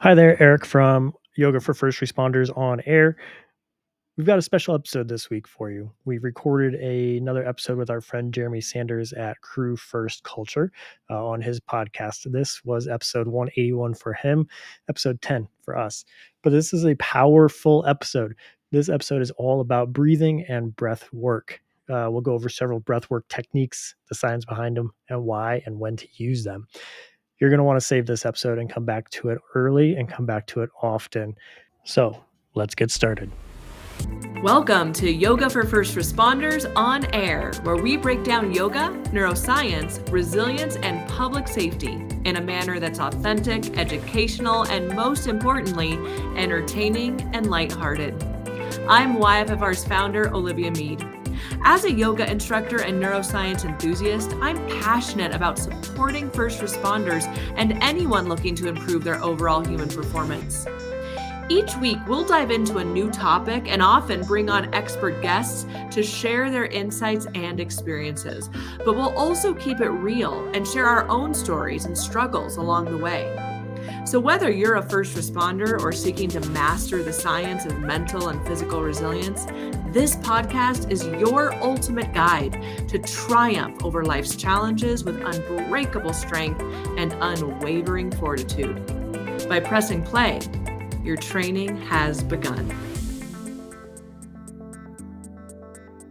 Hi there, Eric from Yoga for First Responders on air. We've got a special episode this week for you. We've recorded a, another episode with our friend Jeremy Sanders at Crew First Culture uh, on his podcast. This was episode 181 for him, episode 10 for us. But this is a powerful episode. This episode is all about breathing and breath work. Uh, we'll go over several breath work techniques, the science behind them, and why and when to use them you're going to want to save this episode and come back to it early and come back to it often. So let's get started. Welcome to Yoga for First Responders on Air, where we break down yoga, neuroscience, resilience, and public safety in a manner that's authentic, educational, and most importantly, entertaining and lighthearted. I'm YFFR's founder, Olivia Mead. As a yoga instructor and neuroscience enthusiast, I'm passionate about supporting first responders and anyone looking to improve their overall human performance. Each week, we'll dive into a new topic and often bring on expert guests to share their insights and experiences. But we'll also keep it real and share our own stories and struggles along the way. So, whether you're a first responder or seeking to master the science of mental and physical resilience, this podcast is your ultimate guide to triumph over life's challenges with unbreakable strength and unwavering fortitude. By pressing play, your training has begun.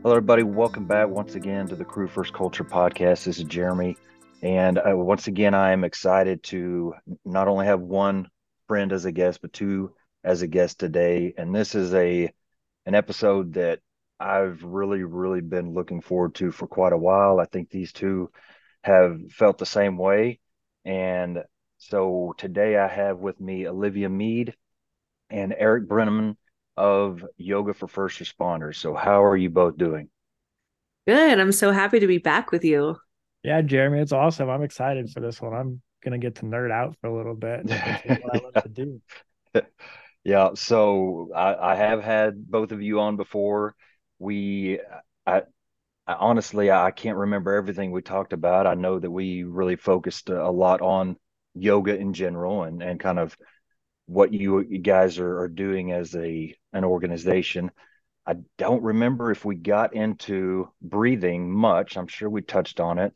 Hello, everybody. Welcome back once again to the Crew First Culture podcast. This is Jeremy. And uh, once again, I am excited to not only have one friend as a guest, but two as a guest today. And this is a an episode that I've really, really been looking forward to for quite a while. I think these two have felt the same way. And so today I have with me Olivia Mead and Eric Brenneman of Yoga for First Responders. So, how are you both doing? Good. I'm so happy to be back with you. Yeah, Jeremy, it's awesome. I'm excited for this one. I'm gonna get to nerd out for a little bit. what I love to do. Yeah, so I, I have had both of you on before. We, I, I honestly, I can't remember everything we talked about. I know that we really focused a lot on yoga in general and and kind of what you, you guys are, are doing as a an organization. I don't remember if we got into breathing much. I'm sure we touched on it,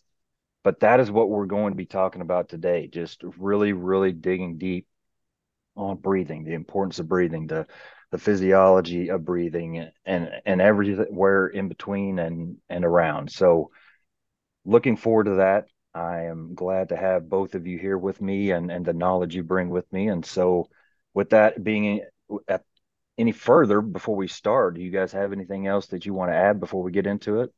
but that is what we're going to be talking about today. Just really, really digging deep on breathing, the importance of breathing, the the physiology of breathing, and and everywhere in between and and around. So, looking forward to that. I am glad to have both of you here with me and and the knowledge you bring with me. And so, with that being at any further before we start, do you guys have anything else that you want to add before we get into it?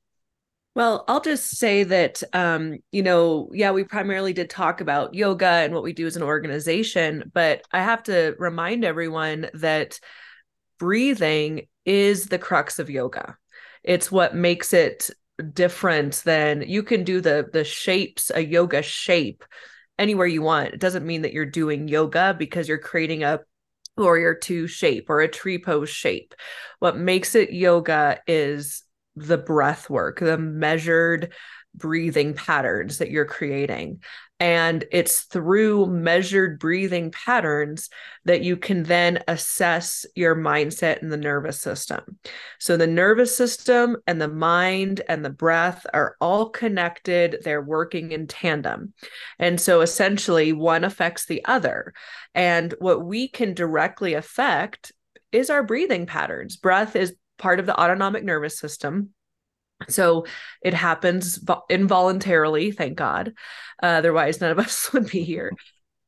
Well, I'll just say that, um, you know, yeah, we primarily did talk about yoga and what we do as an organization, but I have to remind everyone that breathing is the crux of yoga. It's what makes it different than you can do the the shapes, a yoga shape anywhere you want. It doesn't mean that you're doing yoga because you're creating a warrior two shape or a tree pose shape. What makes it yoga is the breath work, the measured breathing patterns that you're creating. And it's through measured breathing patterns that you can then assess your mindset and the nervous system. So, the nervous system and the mind and the breath are all connected, they're working in tandem. And so, essentially, one affects the other. And what we can directly affect is our breathing patterns. Breath is part of the autonomic nervous system. So it happens involuntarily, thank God. Uh, otherwise, none of us would be here.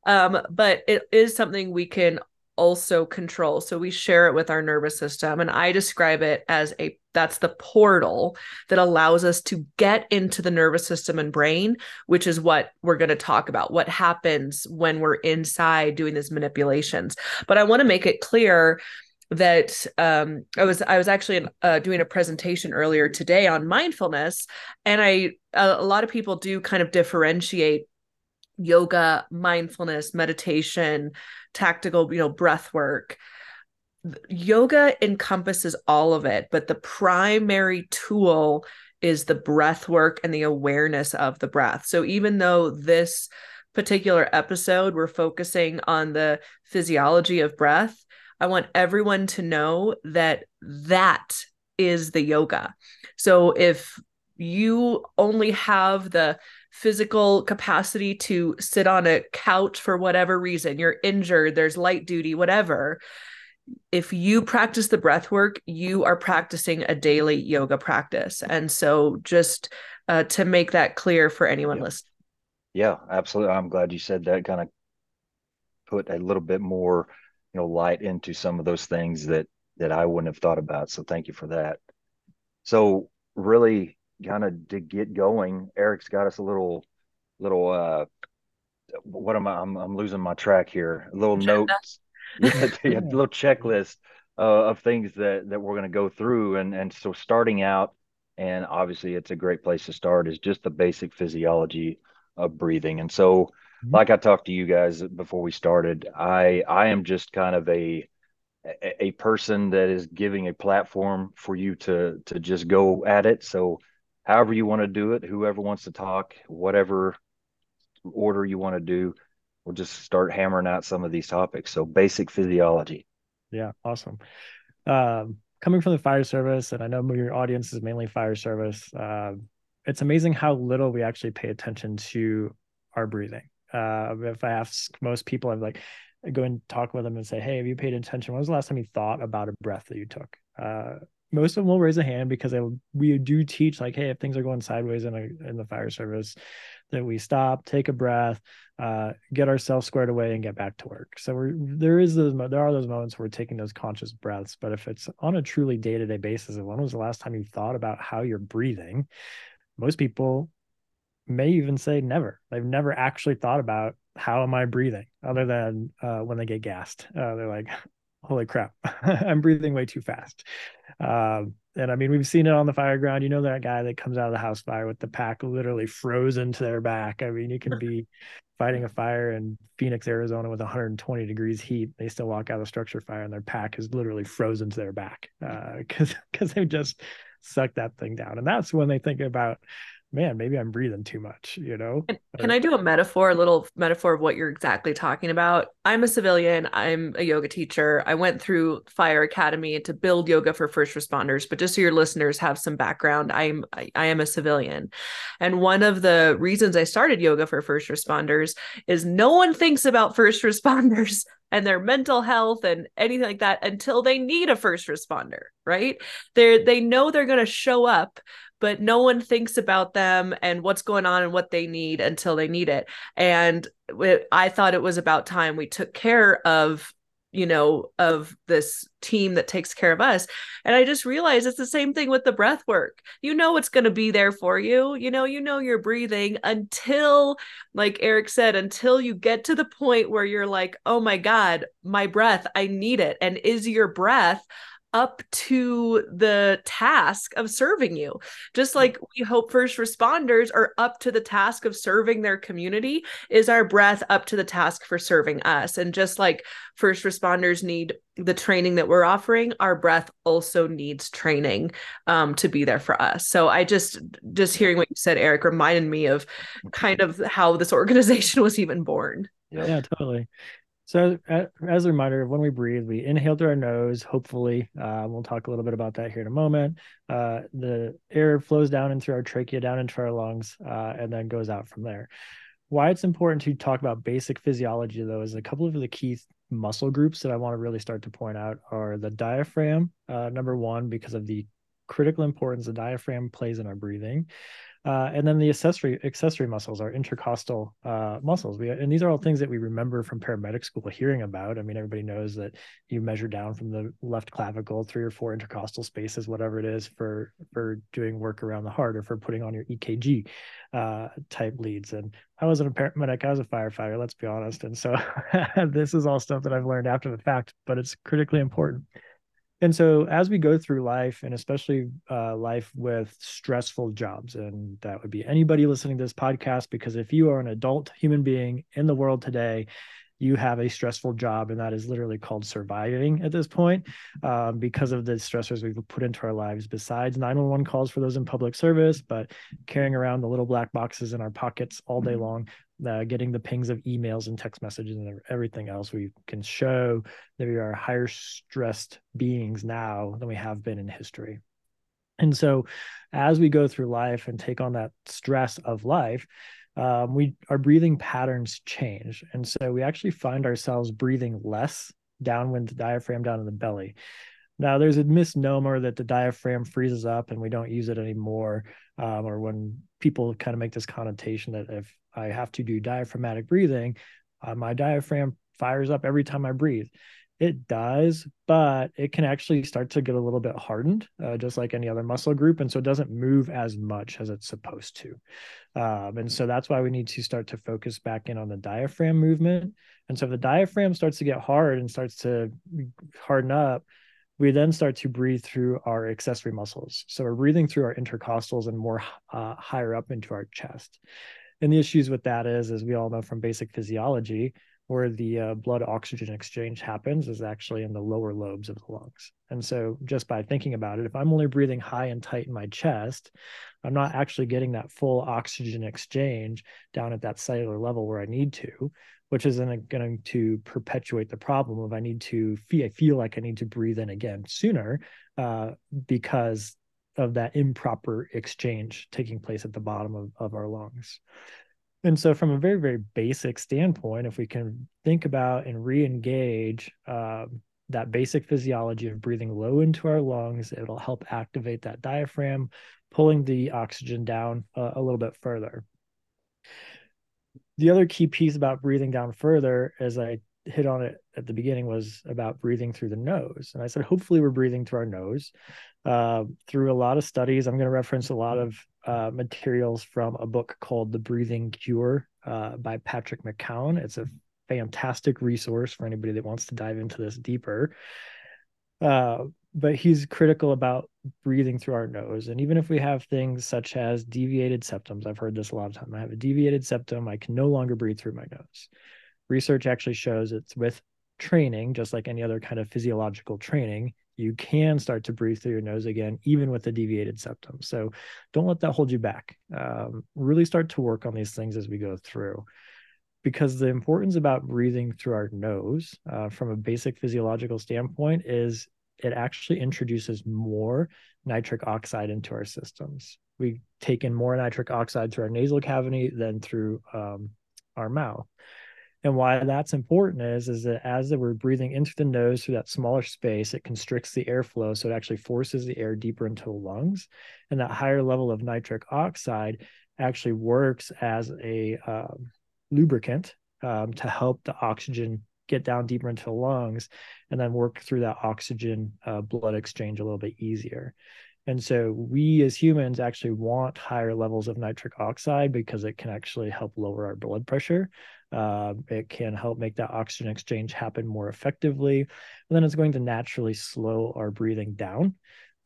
Um, but it is something we can also control. So we share it with our nervous system. And I describe it as a that's the portal that allows us to get into the nervous system and brain, which is what we're going to talk about. What happens when we're inside doing these manipulations. But I want to make it clear that um, I was I was actually uh, doing a presentation earlier today on mindfulness, and I a, a lot of people do kind of differentiate yoga, mindfulness, meditation, tactical, you know, breath work. Yoga encompasses all of it, but the primary tool is the breath work and the awareness of the breath. So even though this particular episode, we're focusing on the physiology of breath. I want everyone to know that that is the yoga. So if you only have the physical capacity to sit on a couch for whatever reason, you're injured, there's light duty, whatever. If you practice the breath work, you are practicing a daily yoga practice. And so just uh, to make that clear for anyone yeah. listening. Yeah, absolutely. I'm glad you said that kind of put a little bit more, you know, light into some of those things that that I wouldn't have thought about. So thank you for that. So really kind of to get going, Eric's got us a little little uh what am I I'm, I'm losing my track here. A little notes. yeah, yeah, a little checklist uh, of things that that we're going to go through and and so starting out and obviously it's a great place to start is just the basic physiology of breathing. And so mm-hmm. like I talked to you guys before we started, I I am just kind of a a person that is giving a platform for you to to just go at it. So however you want to do it, whoever wants to talk, whatever order you want to do, we'll just start hammering out some of these topics. So basic physiology. Yeah, awesome. Um, coming from the fire service, and I know your audience is mainly fire service. Uh, it's amazing how little we actually pay attention to our breathing. Uh, if I ask most people, I'm like, I go and talk with them and say, "Hey, have you paid attention? When was the last time you thought about a breath that you took?" Uh, most of them will raise a hand because we do teach like, hey, if things are going sideways in a in the fire service, that we stop, take a breath, uh, get ourselves squared away, and get back to work. So we're, there is those there are those moments where we're taking those conscious breaths. But if it's on a truly day to day basis, when was the last time you thought about how you're breathing? Most people may even say never. They've never actually thought about how am I breathing, other than uh, when they get gassed. Uh, they're like, holy crap, I'm breathing way too fast. Um, and I mean, we've seen it on the fire ground. You know that guy that comes out of the house fire with the pack literally frozen to their back. I mean, you can be fighting a fire in Phoenix, Arizona with 120 degrees heat. They still walk out of the structure fire and their pack is literally frozen to their back because uh, because they just sucked that thing down. And that's when they think about man, maybe I'm breathing too much, you know? Can, can I do a metaphor, a little metaphor of what you're exactly talking about? I'm a civilian, I'm a yoga teacher. I went through Fire Academy to build yoga for first responders, but just so your listeners have some background, I'm I, I am a civilian. And one of the reasons I started yoga for first responders is no one thinks about first responders and their mental health and anything like that until they need a first responder, right? They they know they're going to show up, but no one thinks about them and what's going on and what they need until they need it. And I thought it was about time we took care of you know of this team that takes care of us. And i just realized it's the same thing with the breath work. You know it's going to be there for you. You know you know you're breathing until like eric said until you get to the point where you're like oh my god my breath i need it. And is your breath up to the task of serving you. Just mm. like we hope first responders are up to the task of serving their community, is our breath up to the task for serving us. And just like first responders need the training that we're offering, our breath also needs training um, to be there for us. So I just just hearing what you said, Eric, reminded me of kind of how this organization was even born. Yeah, totally. So, as a reminder, when we breathe, we inhale through our nose. Hopefully, uh, we'll talk a little bit about that here in a moment. Uh, the air flows down into our trachea, down into our lungs, uh, and then goes out from there. Why it's important to talk about basic physiology, though, is a couple of the key muscle groups that I want to really start to point out are the diaphragm, uh, number one, because of the critical importance the diaphragm plays in our breathing. Uh, and then the accessory accessory muscles are intercostal uh, muscles. We, and these are all things that we remember from paramedic school hearing about. I mean, everybody knows that you measure down from the left clavicle, three or four intercostal spaces, whatever it is, for for doing work around the heart or for putting on your EKG uh, type leads. And I wasn't a paramedic; I was a firefighter. Let's be honest. And so this is all stuff that I've learned after the fact, but it's critically important. And so, as we go through life, and especially uh, life with stressful jobs, and that would be anybody listening to this podcast, because if you are an adult human being in the world today, you have a stressful job and that is literally called surviving at this point um, because of the stressors we've put into our lives besides 911 calls for those in public service but carrying around the little black boxes in our pockets all day long uh, getting the pings of emails and text messages and everything else. We can show that we are higher stressed beings now than we have been in history. And so, as we go through life and take on that stress of life, um, we our breathing patterns change, and so we actually find ourselves breathing less downwind the diaphragm down in the belly. Now, there's a misnomer that the diaphragm freezes up and we don't use it anymore, um, or when people kind of make this connotation that if I have to do diaphragmatic breathing, uh, my diaphragm fires up every time I breathe. It does, but it can actually start to get a little bit hardened, uh, just like any other muscle group. And so it doesn't move as much as it's supposed to. Um, and so that's why we need to start to focus back in on the diaphragm movement. And so if the diaphragm starts to get hard and starts to harden up, we then start to breathe through our accessory muscles. So we're breathing through our intercostals and more uh, higher up into our chest. And the issues with that is, as we all know from basic physiology, where the uh, blood oxygen exchange happens is actually in the lower lobes of the lungs. And so, just by thinking about it, if I'm only breathing high and tight in my chest, I'm not actually getting that full oxygen exchange down at that cellular level where I need to, which is then going to perpetuate the problem of I need to feel, I feel like I need to breathe in again sooner uh, because of that improper exchange taking place at the bottom of, of our lungs. And so, from a very, very basic standpoint, if we can think about and re engage uh, that basic physiology of breathing low into our lungs, it'll help activate that diaphragm, pulling the oxygen down uh, a little bit further. The other key piece about breathing down further, as I hit on it at the beginning, was about breathing through the nose. And I said, hopefully, we're breathing through our nose. Uh, through a lot of studies, I'm going to reference a lot of uh, materials from a book called The Breathing Cure uh, by Patrick McKeown. It's a fantastic resource for anybody that wants to dive into this deeper. Uh, but he's critical about breathing through our nose. And even if we have things such as deviated septums, I've heard this a lot of time. I have a deviated septum, I can no longer breathe through my nose. Research actually shows it's with training, just like any other kind of physiological training, you can start to breathe through your nose again, even with the deviated septum. So don't let that hold you back. Um, really start to work on these things as we go through. Because the importance about breathing through our nose uh, from a basic physiological standpoint is it actually introduces more nitric oxide into our systems. We take in more nitric oxide through our nasal cavity than through um, our mouth. And why that's important is, is that as we're breathing into the nose through that smaller space, it constricts the airflow. So it actually forces the air deeper into the lungs. And that higher level of nitric oxide actually works as a um, lubricant um, to help the oxygen get down deeper into the lungs and then work through that oxygen uh, blood exchange a little bit easier. And so we as humans actually want higher levels of nitric oxide because it can actually help lower our blood pressure. Uh, it can help make that oxygen exchange happen more effectively. And then it's going to naturally slow our breathing down,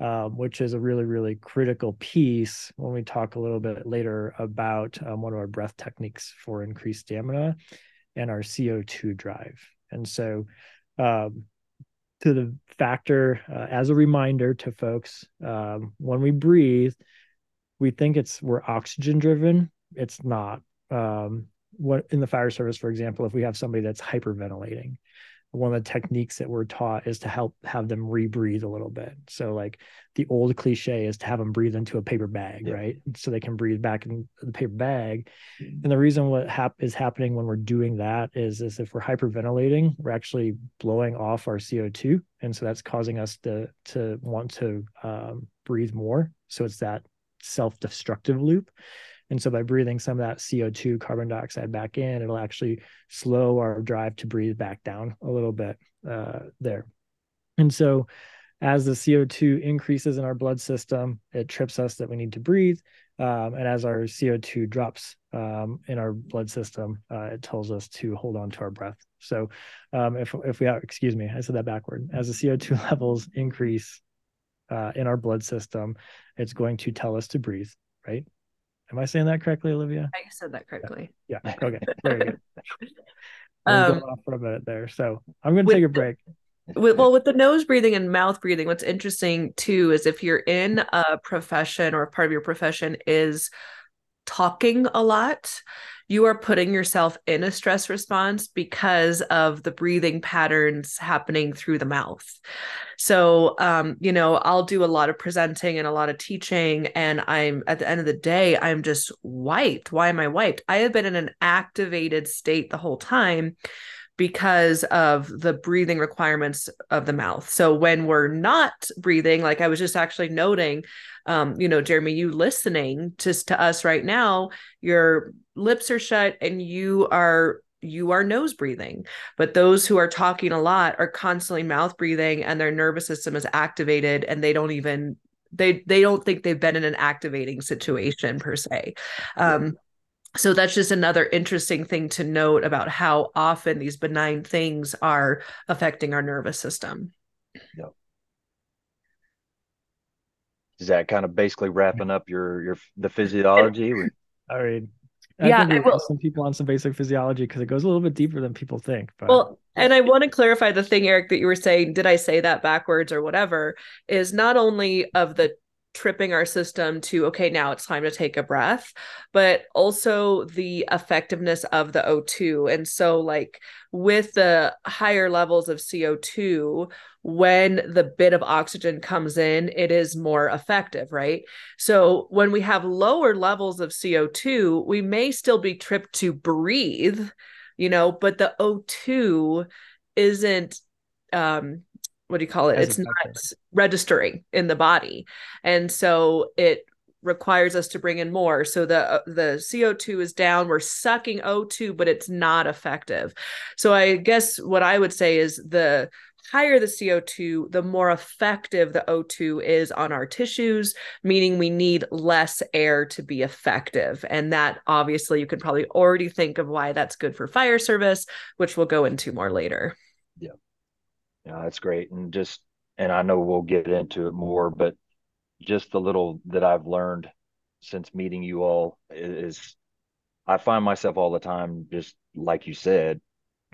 um, which is a really, really critical piece when we talk a little bit later about um, one of our breath techniques for increased stamina and our CO2 drive. And so, um, to the factor, uh, as a reminder to folks, um, when we breathe, we think it's we're oxygen driven. It's not. Um, what in the fire service, for example, if we have somebody that's hyperventilating, one of the techniques that we're taught is to help have them rebreathe a little bit. So, like the old cliche is to have them breathe into a paper bag, yeah. right? So they can breathe back in the paper bag. Mm-hmm. And the reason what hap- is happening when we're doing that is, is if we're hyperventilating, we're actually blowing off our CO2, and so that's causing us to to want to um, breathe more. So it's that self-destructive loop. And so by breathing some of that CO2 carbon dioxide back in, it'll actually slow our drive to breathe back down a little bit uh, there. And so as the CO2 increases in our blood system, it trips us that we need to breathe. Um, and as our CO2 drops um, in our blood system, uh, it tells us to hold on to our breath. So um, if, if we have, excuse me, I said that backward. As the CO2 levels increase uh, in our blood system, it's going to tell us to breathe, right? Am I saying that correctly, Olivia? I said that correctly. Yeah. yeah. Okay. Very good. Um, off for a minute there, so I'm going to take a break. With, well, with the nose breathing and mouth breathing, what's interesting too is if you're in a profession or part of your profession is talking a lot, you are putting yourself in a stress response because of the breathing patterns happening through the mouth. So, um, you know, I'll do a lot of presenting and a lot of teaching, and I'm at the end of the day, I'm just wiped. Why am I wiped? I have been in an activated state the whole time because of the breathing requirements of the mouth. So when we're not breathing, like I was just actually noting, um, you know, Jeremy, you listening just to us right now, your lips are shut and you are you are nose breathing. But those who are talking a lot are constantly mouth breathing and their nervous system is activated and they don't even they they don't think they've been in an activating situation per se. Um, so that's just another interesting thing to note about how often these benign things are affecting our nervous system. Yep. Is that kind of basically wrapping up your your the physiology? I mean, I yeah, think we some people on some basic physiology because it goes a little bit deeper than people think. But... Well, and I want to clarify the thing, Eric, that you were saying. Did I say that backwards or whatever? Is not only of the tripping our system to okay now it's time to take a breath but also the effectiveness of the O2 and so like with the higher levels of CO2 when the bit of oxygen comes in it is more effective right? So when we have lower levels of CO2 we may still be tripped to breathe you know but the O2 isn't um what do you call it? As it's not registering in the body. And so it requires us to bring in more. So the uh, the CO2 is down, we're sucking O2 but it's not effective. So I guess what I would say is the higher the CO2, the more effective the O2 is on our tissues, meaning we need less air to be effective. And that obviously you can probably already think of why that's good for fire service, which we'll go into more later. Yeah. Yeah, that's great. And just, and I know we'll get into it more, but just the little that I've learned since meeting you all is I find myself all the time, just like you said,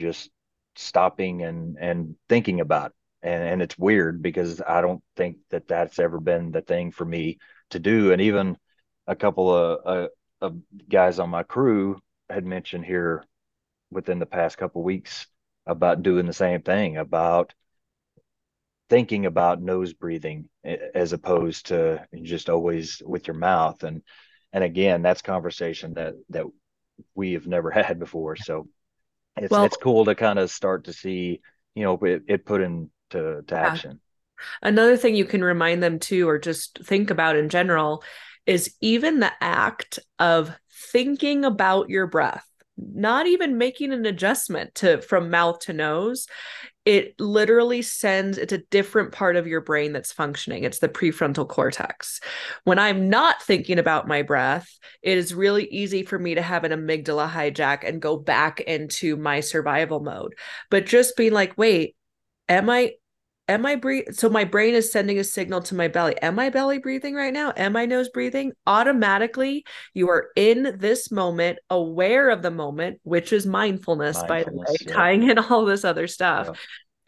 just stopping and, and thinking about it. And, and it's weird because I don't think that that's ever been the thing for me to do. And even a couple of, uh, of guys on my crew had mentioned here within the past couple weeks about doing the same thing about thinking about nose breathing as opposed to just always with your mouth. And and again that's conversation that that we have never had before. So it's well, it's cool to kind of start to see you know it, it put into to action. Another thing you can remind them too or just think about in general is even the act of thinking about your breath not even making an adjustment to from mouth to nose it literally sends it's a different part of your brain that's functioning. It's the prefrontal cortex. When i'm not thinking about my breath it is really easy for me to have an amygdala hijack and go back into my survival mode. But just being like wait am i am I breathing? So my brain is sending a signal to my belly. Am I belly breathing right now? Am I nose breathing? Automatically, you are in this moment, aware of the moment, which is mindfulness, mindfulness by the way, yeah. tying in all this other stuff. Yeah.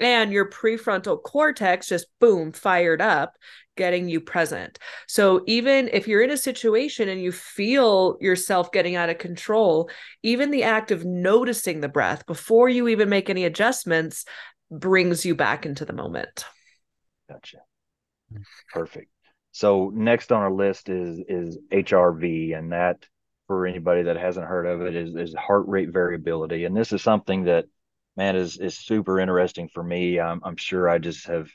And your prefrontal cortex just boom, fired up, getting you present. So even if you're in a situation and you feel yourself getting out of control, even the act of noticing the breath before you even make any adjustments brings you back into the moment. Gotcha. Perfect. So next on our list is is HRV, and that for anybody that hasn't heard of it is is heart rate variability, and this is something that man is is super interesting for me. I'm I'm sure I just have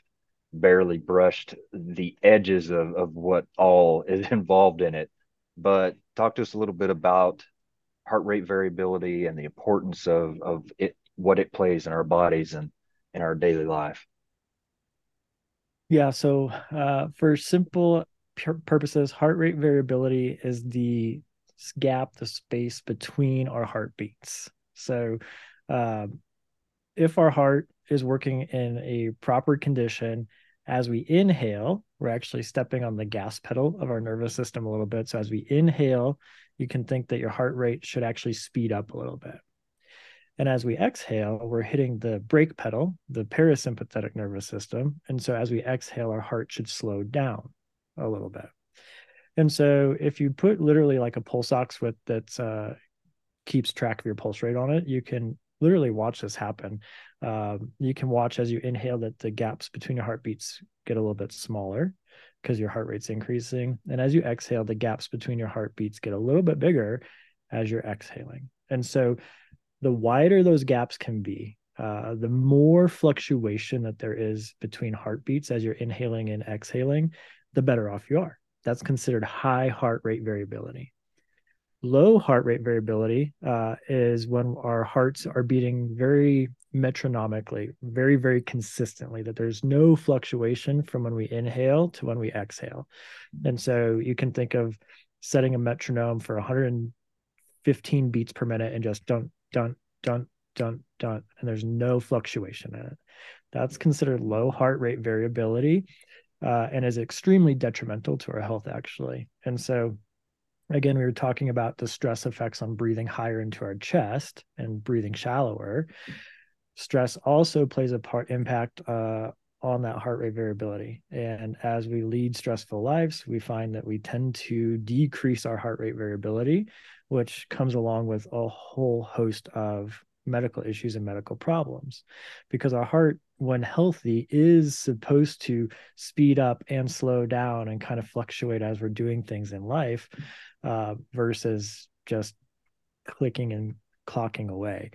barely brushed the edges of of what all is involved in it. But talk to us a little bit about heart rate variability and the importance of of it, what it plays in our bodies and in our daily life? Yeah, so uh, for simple purposes, heart rate variability is the gap, the space between our heartbeats. So, um, if our heart is working in a proper condition, as we inhale, we're actually stepping on the gas pedal of our nervous system a little bit. So, as we inhale, you can think that your heart rate should actually speed up a little bit. And as we exhale, we're hitting the brake pedal, the parasympathetic nervous system. And so as we exhale, our heart should slow down a little bit. And so if you put literally like a pulse ox with that's uh, keeps track of your pulse rate on it, you can literally watch this happen. Um, you can watch as you inhale that the gaps between your heartbeats get a little bit smaller because your heart rate's increasing. And as you exhale, the gaps between your heartbeats get a little bit bigger as you're exhaling. And so the wider those gaps can be, uh, the more fluctuation that there is between heartbeats as you're inhaling and exhaling, the better off you are. That's considered high heart rate variability. Low heart rate variability uh, is when our hearts are beating very metronomically, very, very consistently, that there's no fluctuation from when we inhale to when we exhale. And so you can think of setting a metronome for 115 beats per minute and just don't, don't, don't, don't, don't, and there's no fluctuation in it. That's considered low heart rate variability uh, and is extremely detrimental to our health, actually. And so, again, we were talking about the stress effects on breathing higher into our chest and breathing shallower. Stress also plays a part impact uh, on that heart rate variability. And as we lead stressful lives, we find that we tend to decrease our heart rate variability, which comes along with a whole host of medical issues and medical problems. Because our heart when healthy is supposed to speed up and slow down and kind of fluctuate as we're doing things in life uh, versus just clicking and clocking away.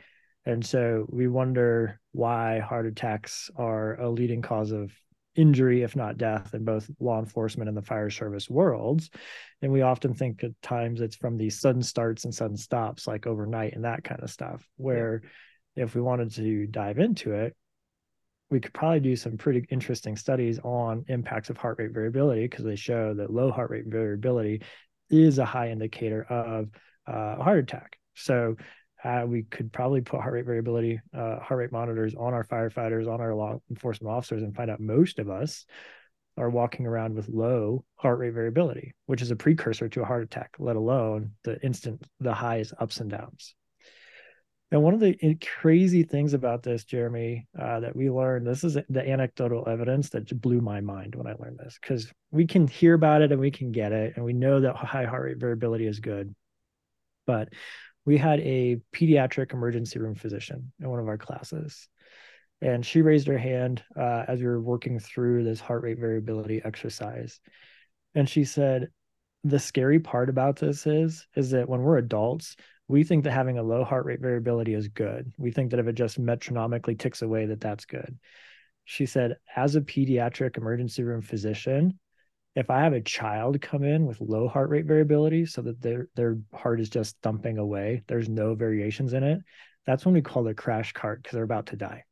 And so we wonder why heart attacks are a leading cause of injury, if not death, in both law enforcement and the fire service worlds. And we often think at times it's from these sudden starts and sudden stops, like overnight and that kind of stuff. Where yeah. if we wanted to dive into it, we could probably do some pretty interesting studies on impacts of heart rate variability because they show that low heart rate variability is a high indicator of uh, heart attack. So uh, we could probably put heart rate variability, uh, heart rate monitors on our firefighters, on our law enforcement officers, and find out most of us are walking around with low heart rate variability, which is a precursor to a heart attack, let alone the instant, the highs, ups and downs. And one of the crazy things about this, Jeremy, uh, that we learned, this is the anecdotal evidence that blew my mind when I learned this, because we can hear about it and we can get it, and we know that high heart rate variability is good. But we had a pediatric emergency room physician in one of our classes. And she raised her hand uh, as we were working through this heart rate variability exercise. And she said, the scary part about this is, is that when we're adults, we think that having a low heart rate variability is good. We think that if it just metronomically ticks away, that that's good. She said, as a pediatric emergency room physician, if I have a child come in with low heart rate variability so that their their heart is just thumping away, there's no variations in it, that's when we call it a crash cart because they're about to die.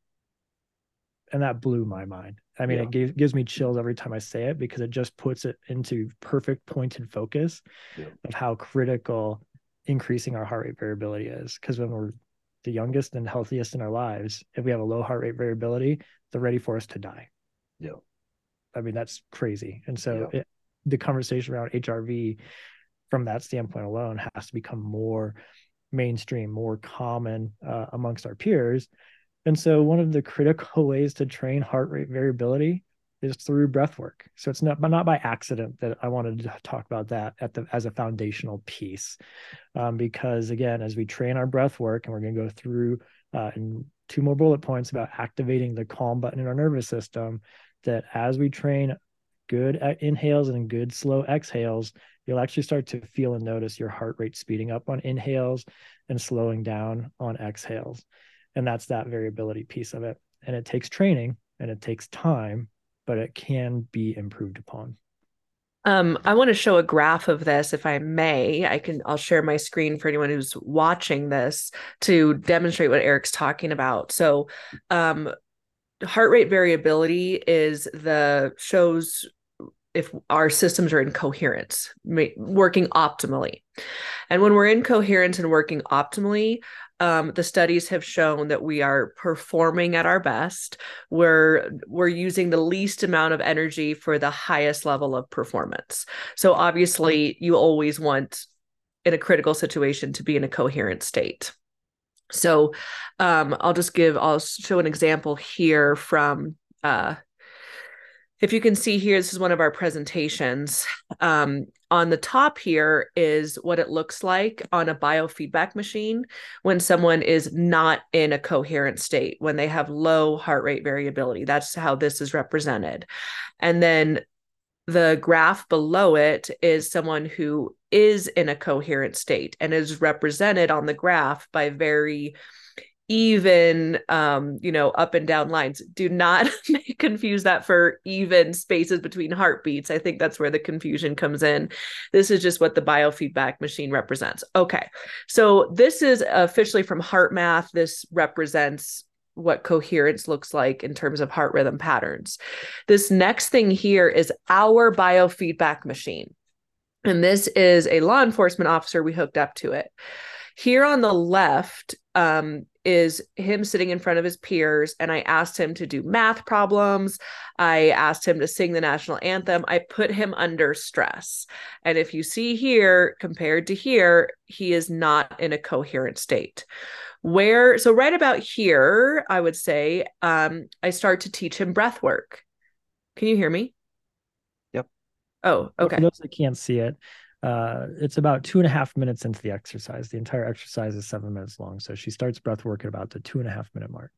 And that blew my mind. I mean, yeah. it gave, gives me chills every time I say it because it just puts it into perfect pointed focus yeah. of how critical increasing our heart rate variability is. Because when we're the youngest and healthiest in our lives, if we have a low heart rate variability, they're ready for us to die. Yeah. I mean, that's crazy. And so yeah. it, the conversation around HRV from that standpoint alone has to become more mainstream, more common uh, amongst our peers. And so one of the critical ways to train heart rate variability is through breath work. So it's not not by accident that I wanted to talk about that at the as a foundational piece, um, because again, as we train our breath work, and we're going to go through uh, in two more bullet points about activating the calm button in our nervous system that as we train good inhales and good slow exhales, you'll actually start to feel and notice your heart rate speeding up on inhales and slowing down on exhales. And that's that variability piece of it. And it takes training and it takes time, but it can be improved upon. Um, I want to show a graph of this, if I may. I can. I'll share my screen for anyone who's watching this to demonstrate what Eric's talking about. So, um, heart rate variability is the shows if our systems are in coherence, working optimally. And when we're in coherence and working optimally, um, the studies have shown that we are performing at our best. We're we're using the least amount of energy for the highest level of performance. So obviously, you always want in a critical situation to be in a coherent state. So um, I'll just give, I'll show an example here from uh, if you can see here, this is one of our presentations. Um, on the top here is what it looks like on a biofeedback machine when someone is not in a coherent state, when they have low heart rate variability. That's how this is represented. And then the graph below it is someone who is in a coherent state and is represented on the graph by very even um you know up and down lines. Do not confuse that for even spaces between heartbeats. I think that's where the confusion comes in. This is just what the biofeedback machine represents. Okay so this is officially from HeartMath. This represents what coherence looks like in terms of heart rhythm patterns. This next thing here is our biofeedback machine. And this is a law enforcement officer we hooked up to it. Here on the left um, is him sitting in front of his peers and I asked him to do math problems. I asked him to sing the national anthem. I put him under stress. And if you see here compared to here, he is not in a coherent state. Where so right about here, I would say um I start to teach him breath work. Can you hear me? Yep. Oh, okay. For those that can't see it, uh, it's about two and a half minutes into the exercise. The entire exercise is seven minutes long. So she starts breath work at about the two and a half minute mark.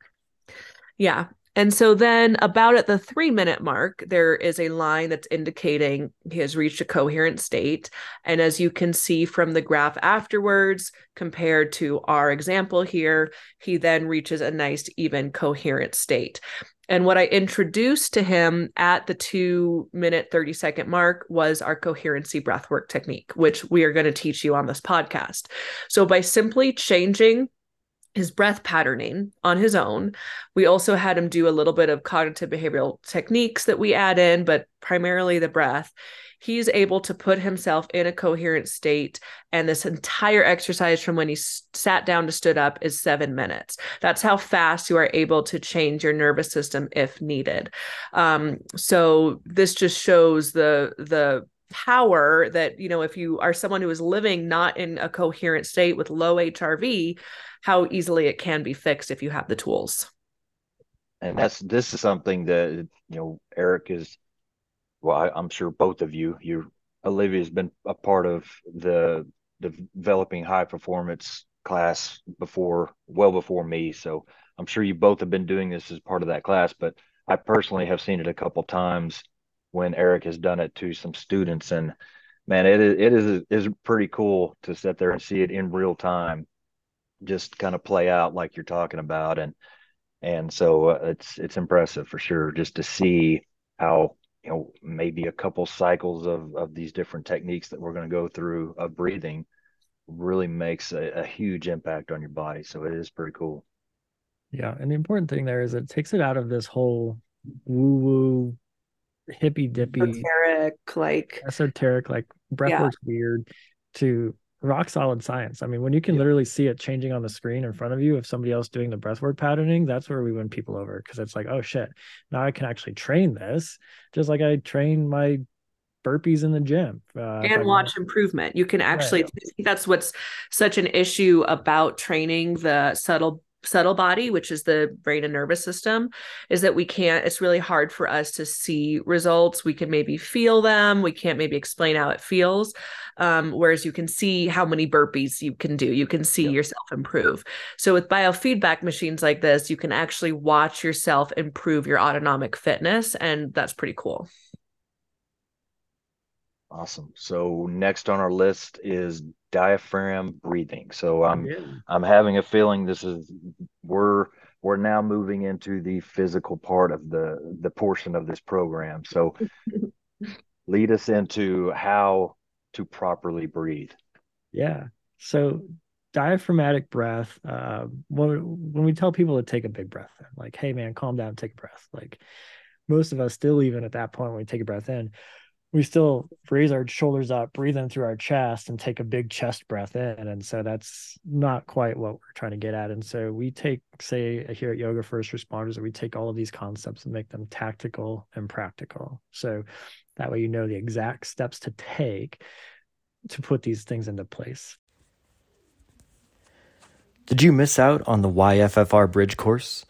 Yeah. And so then, about at the three minute mark, there is a line that's indicating he has reached a coherent state. And as you can see from the graph afterwards, compared to our example here, he then reaches a nice, even coherent state. And what I introduced to him at the two minute, 30 second mark was our coherency breathwork technique, which we are going to teach you on this podcast. So by simply changing his breath patterning on his own. We also had him do a little bit of cognitive behavioral techniques that we add in, but primarily the breath he's able to put himself in a coherent state. And this entire exercise from when he sat down to stood up is seven minutes. That's how fast you are able to change your nervous system if needed. Um, so this just shows the the power that you know if you are someone who is living not in a coherent state with low hrv how easily it can be fixed if you have the tools and that's this is something that you know eric is well, I, am sure both of you, you Olivia's been a part of the developing high performance class before, well before me. So I'm sure you both have been doing this as part of that class. But I personally have seen it a couple times when Eric has done it to some students, and man, it is it is is pretty cool to sit there and see it in real time, just kind of play out like you're talking about, and and so uh, it's it's impressive for sure just to see how you know maybe a couple cycles of of these different techniques that we're going to go through of breathing really makes a, a, huge impact on your body. So it is pretty cool. Yeah. And the important thing there is it takes it out of this whole woo woo hippy dippy esoteric like esoteric like breathwork's yeah. weird to rock solid science. I mean, when you can yeah. literally see it changing on the screen in front of you, if somebody else doing the breathwork patterning, that's where we win people over because it's like, oh shit, now I can actually train this just like I train my burpees in the gym uh, and watch improvement. You can actually, right. That's what's such an issue about training the subtle subtle body which is the brain and nervous system is that we can't it's really hard for us to see results. We can maybe feel them. We can't maybe explain how it feels um, whereas you can see how many burpees you can do. You can see yep. yourself improve. So with biofeedback machines like this you can actually watch yourself improve your autonomic fitness and that's pretty cool Awesome. So next on our list is diaphragm breathing. So I'm yeah. I'm having a feeling this is we're we're now moving into the physical part of the the portion of this program. So lead us into how to properly breathe. Yeah. So diaphragmatic breath. Uh, when when we tell people to take a big breath, like, "Hey, man, calm down, take a breath." Like most of us still even at that point when we take a breath in we still raise our shoulders up, breathe in through our chest, and take a big chest breath in. And so that's not quite what we're trying to get at. And so we take, say, here at Yoga First Responders, we take all of these concepts and make them tactical and practical. So that way you know the exact steps to take to put these things into place. Did you miss out on the YFFR Bridge course?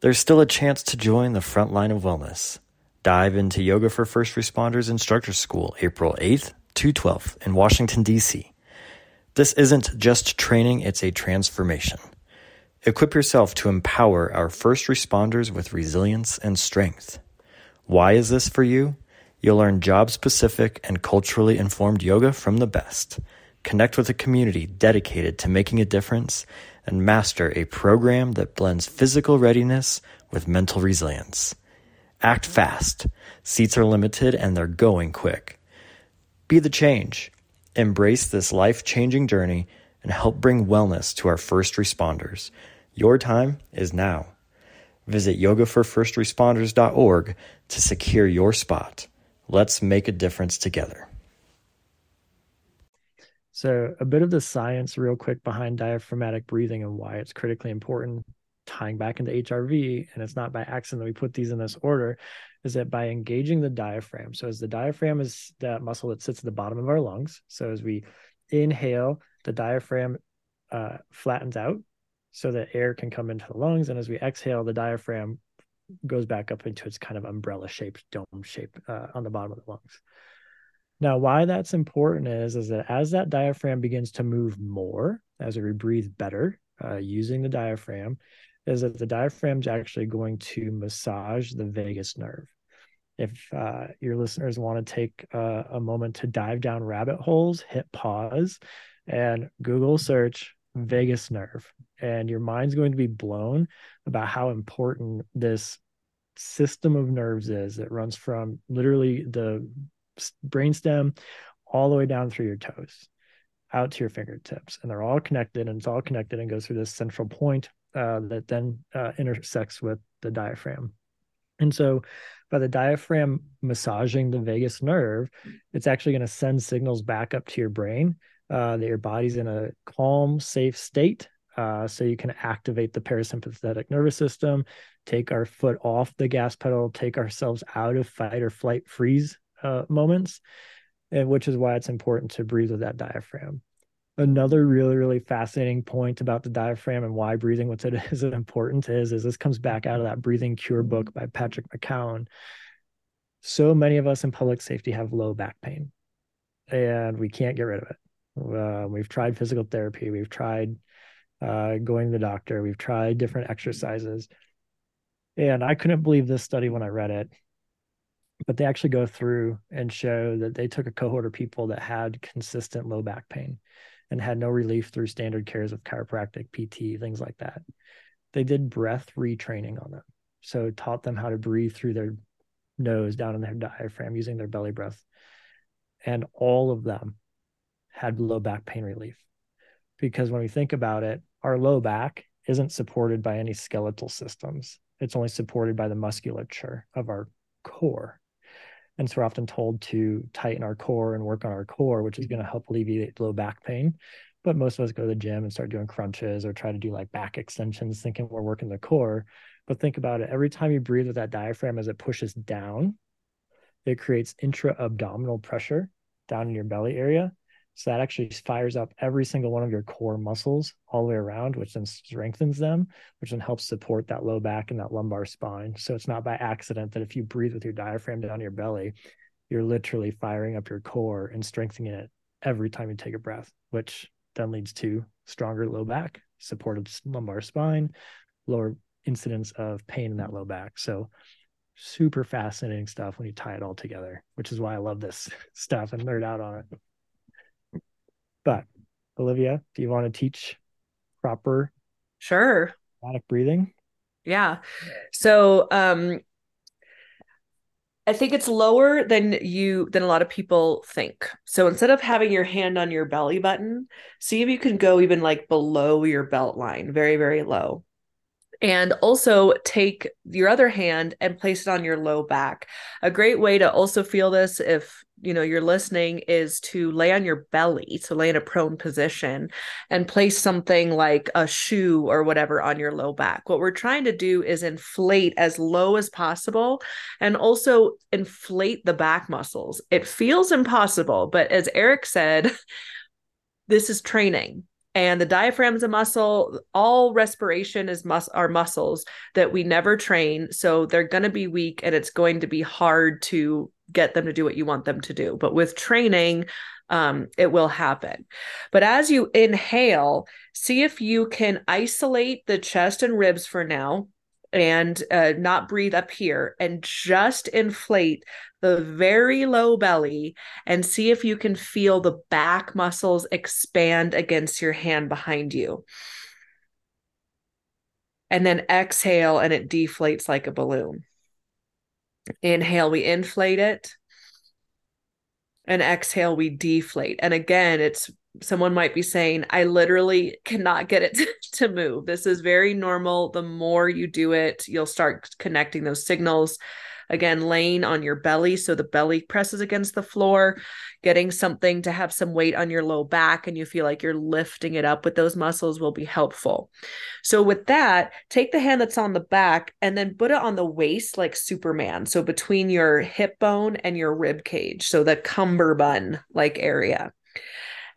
There's still a chance to join the front line of wellness. Dive into Yoga for First Responders Instructor School, April 8th to 12th in Washington, D.C. This isn't just training, it's a transformation. Equip yourself to empower our first responders with resilience and strength. Why is this for you? You'll learn job specific and culturally informed yoga from the best. Connect with a community dedicated to making a difference and master a program that blends physical readiness with mental resilience. Act fast. Seats are limited and they're going quick. Be the change. Embrace this life changing journey and help bring wellness to our first responders. Your time is now. Visit yogaforfirstresponders.org to secure your spot. Let's make a difference together. So, a bit of the science, real quick, behind diaphragmatic breathing and why it's critically important, tying back into HRV, and it's not by accident that we put these in this order, is that by engaging the diaphragm. So, as the diaphragm is that muscle that sits at the bottom of our lungs. So, as we inhale, the diaphragm uh, flattens out so that air can come into the lungs. And as we exhale, the diaphragm goes back up into its kind of umbrella shaped dome shape uh, on the bottom of the lungs. Now, why that's important is, is that as that diaphragm begins to move more, as we breathe better uh, using the diaphragm, is that the diaphragm is actually going to massage the vagus nerve. If uh, your listeners want to take uh, a moment to dive down rabbit holes, hit pause and Google search vagus nerve. And your mind's going to be blown about how important this system of nerves is that runs from literally the brainstem all the way down through your toes out to your fingertips and they're all connected and it's all connected and goes through this central point uh, that then uh, intersects with the diaphragm. And so, by the diaphragm massaging the vagus nerve, it's actually going to send signals back up to your brain uh, that your body's in a calm, safe state. Uh, so you can activate the parasympathetic nervous system, take our foot off the gas pedal, take ourselves out of fight or flight freeze uh, moments, and which is why it's important to breathe with that diaphragm another really really fascinating point about the diaphragm and why breathing what's it is important is is this comes back out of that breathing cure book by patrick mckeown so many of us in public safety have low back pain and we can't get rid of it. Uh, we've tried physical therapy we've tried uh, going to the doctor we've tried different exercises. And i couldn't believe this study when i read it but they actually go through and show that they took a cohort of people that had consistent low back pain and had no relief through standard cares of chiropractic, PT, things like that. They did breath retraining on them. So taught them how to breathe through their nose down in their diaphragm using their belly breath. And all of them had low back pain relief. Because when we think about it, our low back isn't supported by any skeletal systems. It's only supported by the musculature of our core. And so we're often told to tighten our core and work on our core, which is mm-hmm. going to help alleviate low back pain. But most of us go to the gym and start doing crunches or try to do like back extensions, thinking we're working the core. But think about it every time you breathe with that diaphragm as it pushes down, it creates intra abdominal pressure down in your belly area. So that actually fires up every single one of your core muscles all the way around, which then strengthens them, which then helps support that low back and that lumbar spine. So it's not by accident that if you breathe with your diaphragm down your belly, you're literally firing up your core and strengthening it every time you take a breath, which then leads to stronger low back, supported lumbar spine, lower incidence of pain in that low back. So super fascinating stuff when you tie it all together, which is why I love this stuff and nerd out on it. But Olivia, do you want to teach proper sure automatic breathing? Yeah. So um I think it's lower than you than a lot of people think. So instead of having your hand on your belly button, see if you can go even like below your belt line, very very low and also take your other hand and place it on your low back. A great way to also feel this if you know you're listening is to lay on your belly to lay in a prone position and place something like a shoe or whatever on your low back. What we're trying to do is inflate as low as possible and also inflate the back muscles. It feels impossible but as eric said this is training And the diaphragm is a muscle. All respiration is mus- are muscles that we never train. So they're going to be weak and it's going to be hard to get them to do what you want them to do. But with training, um, it will happen. But as you inhale, see if you can isolate the chest and ribs for now and uh, not breathe up here and just inflate the very low belly and see if you can feel the back muscles expand against your hand behind you. And then exhale and it deflates like a balloon. Inhale, we inflate it. And exhale, we deflate. And again, it's someone might be saying, I literally cannot get it to, move. This is very normal. The more you do it, you'll start connecting those signals. Again, laying on your belly so the belly presses against the floor, getting something to have some weight on your low back and you feel like you're lifting it up with those muscles will be helpful. So, with that, take the hand that's on the back and then put it on the waist like Superman. So, between your hip bone and your rib cage. So, the cummerbund like area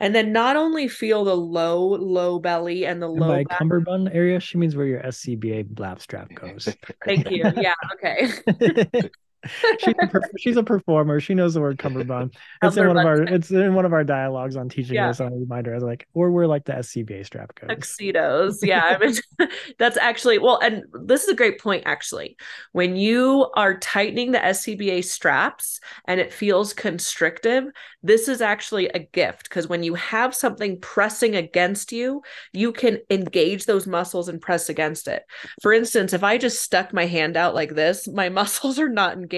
and then not only feel the low low belly and the And low by back. cummerbund area, she means where your SCBA lap strap goes. Thank you. Yeah. Okay. she's, a, she's a performer. She knows the word cummerbund. It's in one of our it's in one of our dialogues on teaching Yeah. this on a reminder. I was like, or we're like the SCBA strap goes. tuxedos yeah I mean, that's actually well and this is a great point actually when you are tightening the scba straps and it feels constrictive this is actually a gift because when you have something pressing against you you can engage those muscles and press against it for instance if i just stuck my hand out like this my muscles are not engaged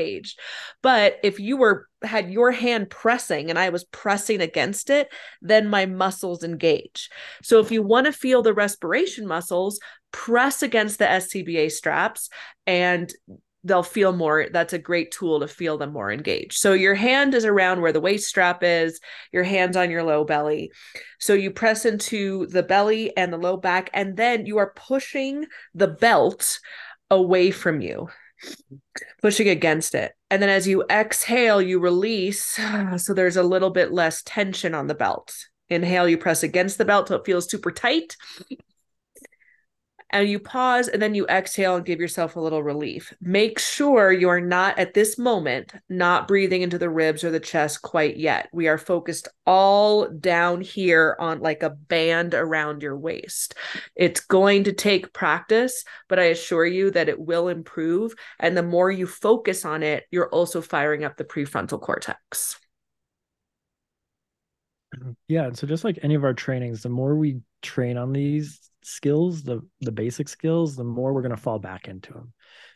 but if you were had your hand pressing and i was pressing against it then my muscles engage so if you want to feel the respiration muscles, press against the SCBA straps and they'll feel more that's a great tool to feel them more engaged. So your hand is around where the waist strap is, your hands on your low belly. So you press into the belly and the low back and then you are pushing the belt away from you. Pushing against it. And then as you exhale, you release. So there's a little bit less tension on the belt. Inhale, you press against the belt till it feels super tight. And you pause and then you exhale and give yourself a little relief. Make sure you're not at this moment not breathing into the ribs or the chest quite yet. We are focused all down here on like a band around your waist. It's going to take practice, but I assure you that it will improve. And the more you focus on it, you're also firing up the prefrontal cortex. Yeah, and so just like any of our trainings, the more we train on these skills, the the basic skills, the more we're going to fall back into them.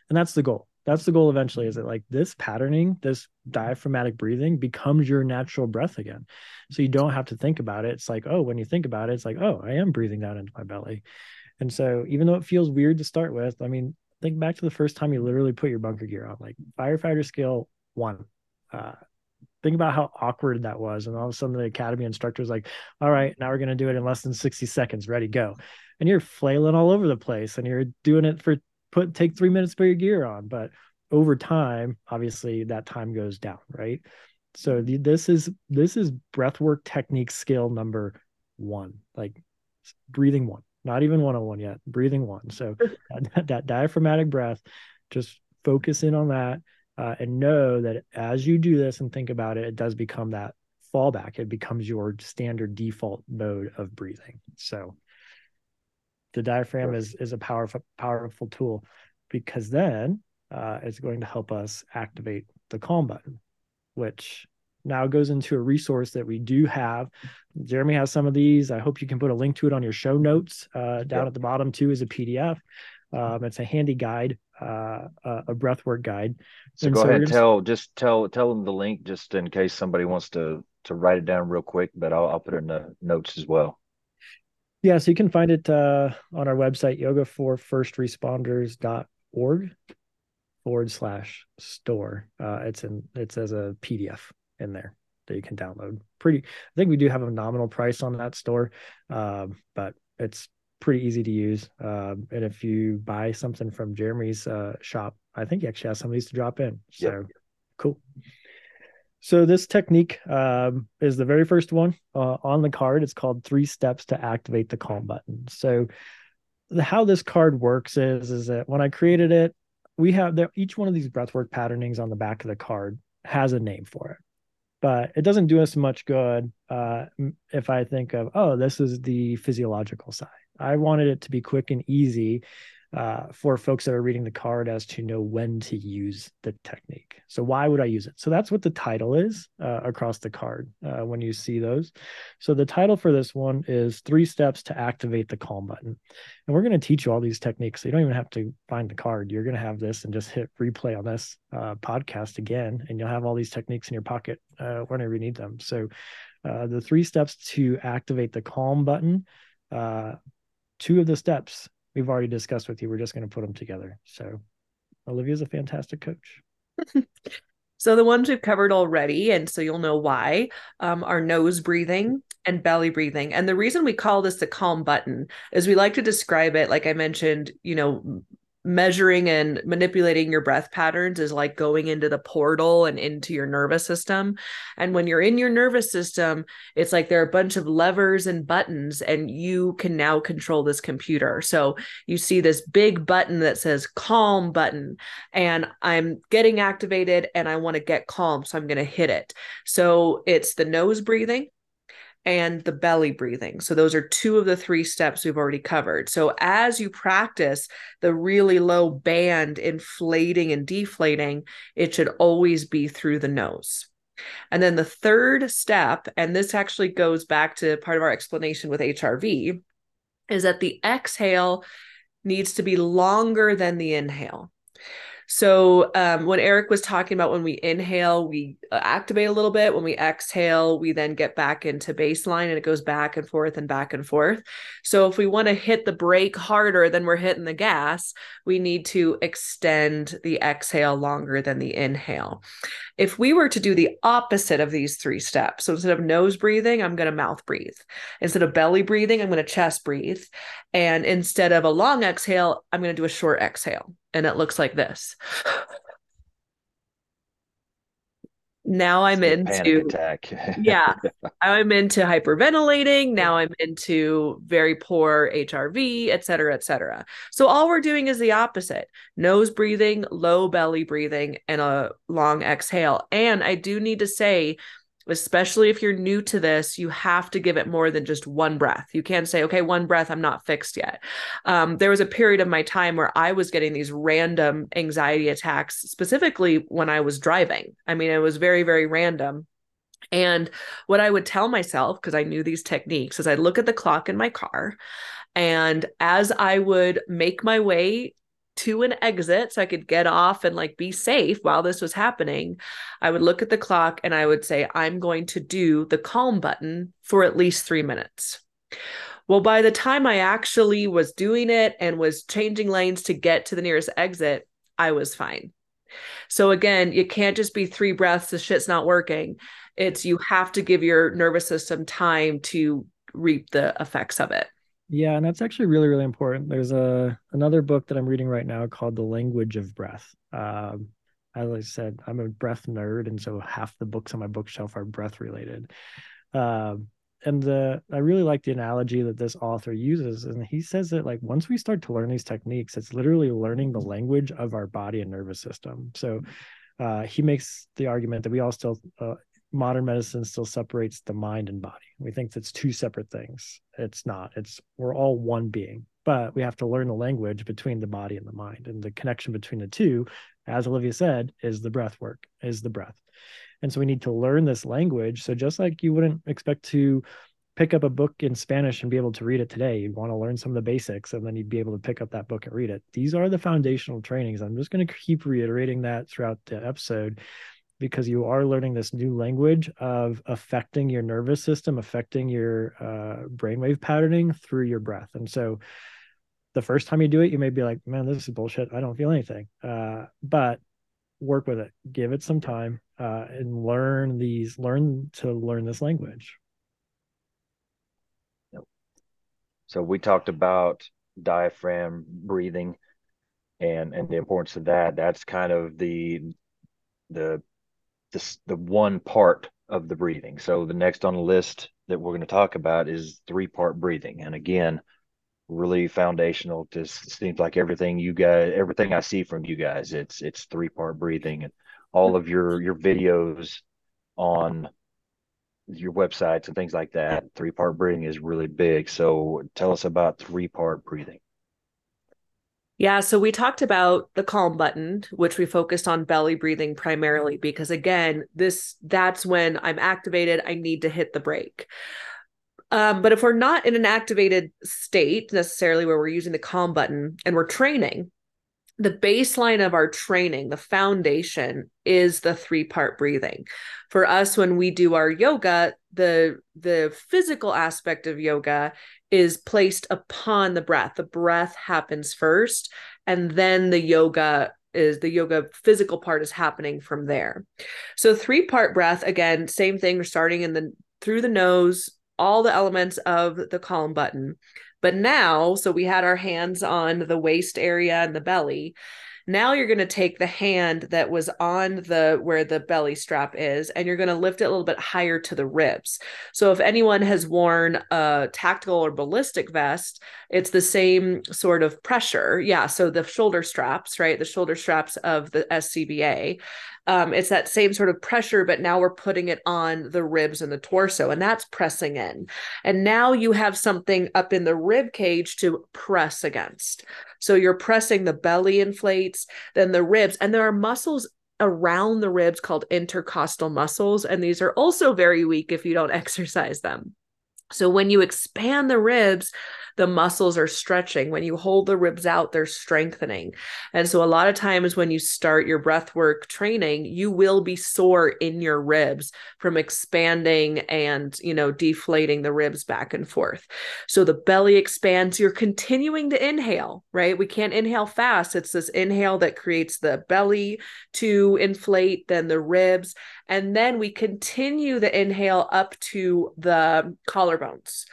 And that's the goal. That's the goal eventually is that like this patterning, this diaphragmatic breathing becomes your natural breath again. So you don't have to think about it. It's like, oh, when you think about it, it's like, oh, I am breathing down into my belly. And so even though it feels weird to start with, I mean, think back to the first time you literally put your bunker gear on, like firefighter skill one. Uh, think about how awkward that was. And all of a sudden the academy instructor's like, all right, now we're going to do it in less than 60 seconds. Ready, go. And you're flailing all over the place and you're doing it for put take three minutes to put your gear on. But over time, obviously that time goes down, right? So the, this is this is breathwork technique skill number one, like breathing one, not even 101 yet, breathing one. So that, that diaphragmatic breath, just focus in on that uh, and know that as you do this and think about it, it does become that fallback. It becomes your standard default mode of breathing. So the diaphragm is is a powerful powerful tool because then uh, it's going to help us activate the calm button, which now goes into a resource that we do have. Jeremy has some of these. I hope you can put a link to it on your show notes uh, down Yeah. at the bottom too as a PDF. Um, it's a handy guide, uh, a a breathwork guide. So And go so ahead and tell just tell tell them the link just in case somebody wants to to write it down real quick, but I'll I'll put it in the notes as well. Yeah, so you can find it uh, on our website, yoga for first responders.org forward slash store. Uh, it's in it's as a PDF in there that you can download. Pretty, I think we do have a nominal price on that store, um, but it's pretty easy to use. Um, and if you buy something from Jeremy's uh, shop, I think he actually has some of these to drop in. So Yep. cool. So this technique um, is the very first one uh, on the card. It's called three steps to activate the calm button. So the, how this card works is is that when I created it, we have the, each one of these breathwork patternings on the back of the card has a name for it but it doesn't do us much good uh, if I think of, oh, this is the physiological sigh. I wanted it to be quick and easy uh, for folks that are reading the card as to know when to use the technique. So why would I use it? So that's what the title is uh, across the card uh, when you see those. So the title for this one is three steps to activate the calm button. And we're going to teach you all these techniques. So you don't even have to find the card. You're going to have this and just hit replay on this uh, podcast again, and you'll have all these techniques in your pocket uh, whenever you need them. So uh, the three steps to activate the calm button. Two of the steps we've already discussed with you. We're just going to put them together. So Olivia's a fantastic coach. so the ones we've covered already, and so you'll know why, um, are nose breathing and belly breathing. And the reason we call this the calm button is we like to describe it, like I mentioned, you know, measuring and manipulating your breath patterns is like going into the portal and into your nervous system. And when you're in your nervous system, it's like there are a bunch of levers and buttons, and you can now control this computer. So you see this big button that says calm button, and I'm getting activated and I want to get calm. So I'm going to hit it. So it's the nose breathing and the belly breathing. So, those are two of the three steps we've already covered. So, as you practice the really low band inflating and deflating, it should always be through the nose. And then the third step, and this actually goes back to part of our explanation with HRV, is that the exhale needs to be longer than the inhale. So um, when Eric was talking about when we inhale, we uh, activate a little bit. When we exhale, we then get back into baseline and it goes back and forth and back and forth. So if we want to hit the brake harder than we're hitting the gas, we need to extend the exhale longer than the inhale. If we were to do the opposite of these three steps, so instead of nose breathing, I'm going to mouth breathe. Instead of belly breathing, I'm going to chest breathe. And instead of a long exhale, I'm going to do a short exhale and it looks like this. now I'm into attack. yeah, I'm into hyperventilating. Now I'm into very poor HRV, et cetera, et cetera. So all we're doing is the opposite: nose breathing, low belly breathing, and a long exhale. And I do need to say especially if you're new to this, you have to give it more than just one breath. You can't say, okay, one breath, I'm not fixed yet. Um, there was a period of my time where I was getting these random anxiety attacks, specifically when I was driving. I mean, it was very, very random. And what I would tell myself, because I knew these techniques, is I'd look at the clock in my car. And as I would make my way to an exit so I could get off and like be safe while this was happening, I would look at the clock and I would say, I'm going to do the calm button for at least three minutes. Well, by the time I actually was doing it and was changing lanes to get to the nearest exit, I was fine. So again, you can't just be three breaths, the shit's not working. It's you have to give your nervous system time to reap the effects of it. Yeah, and that's actually really, really important. There's a another book that I'm reading right now called The Language of Breath. Um, as I said, I'm a breath nerd, and so half the books on my bookshelf are breath related. Um, and the I really like the analogy that this author uses, and he says that like once we start to learn these techniques, it's literally learning the language of our body and nervous system. So uh, he makes the argument that we all still uh, modern medicine still separates the mind and body. We think that's two separate things. It's not. It's we're all one being, but we have to learn the language between the body and the mind. And the connection between the two, as Olivia said, is the breath work, is the breath. And so we need to learn this language. So just like you wouldn't expect to pick up a book in Spanish and be able to read it today, you'd want to learn some of the basics and then you'd be able to pick up that book and read it. These are the foundational trainings. I'm just going to keep reiterating that throughout the episode because you are learning this new language of affecting your nervous system, affecting your uh, brainwave patterning through your breath. And so the first time you do it, you may be like, man, this is bullshit. I don't feel anything. Uh, but work with it, give it some time, uh, and learn these, learn to learn this language. So we talked about diaphragm breathing and and the importance of that. That's kind of the the this the one part of the breathing. So the next on the list that we're going to talk about is three part breathing. And again, really foundational to seems like everything you guys everything I see from you guys, it's it's three part breathing and all of your your videos on your websites and things like that. Three part breathing is really big. So tell us about three part breathing. Yeah, so we talked about the calm button, which we focused on belly breathing primarily because again, this that's when I'm activated, I need to hit the brake. Um, but if we're not in an activated state necessarily where we're using the calm button and we're training, the baseline of our training, the foundation is the three part breathing. For us, when we do our yoga, the the physical aspect of yoga is placed upon the breath. The breath happens first, and then the yoga is the yoga physical part is happening from there. So three part breath again, same thing. We're starting in the through the nose, all the elements of the calm button. But now, so we had our hands on the waist area and the belly. Now you're going to take the hand that was on the where the belly strap is and you're going to lift it a little bit higher to the ribs. So if anyone has worn a tactical or ballistic vest, it's the same sort of pressure. Yeah, so the shoulder straps, right? The shoulder straps of the SCBA um, it's that same sort of pressure, but now we're putting it on the ribs and the torso, and that's pressing in. And now you have something up in the rib cage to press against. So you're pressing the belly inflates, then the ribs, and there are muscles around the ribs called intercostal muscles, and these are also very weak if you don't exercise them. So when you expand the ribs, the muscles are stretching. When you hold the ribs out, they're strengthening. And so a lot of times when you start your breath work training, you will be sore in your ribs from expanding and, you know, deflating the ribs back and forth. So the belly expands, you're continuing to inhale, right? We can't inhale fast. It's this inhale that creates the belly to inflate, then the ribs, and then we continue the inhale up to the collarbones.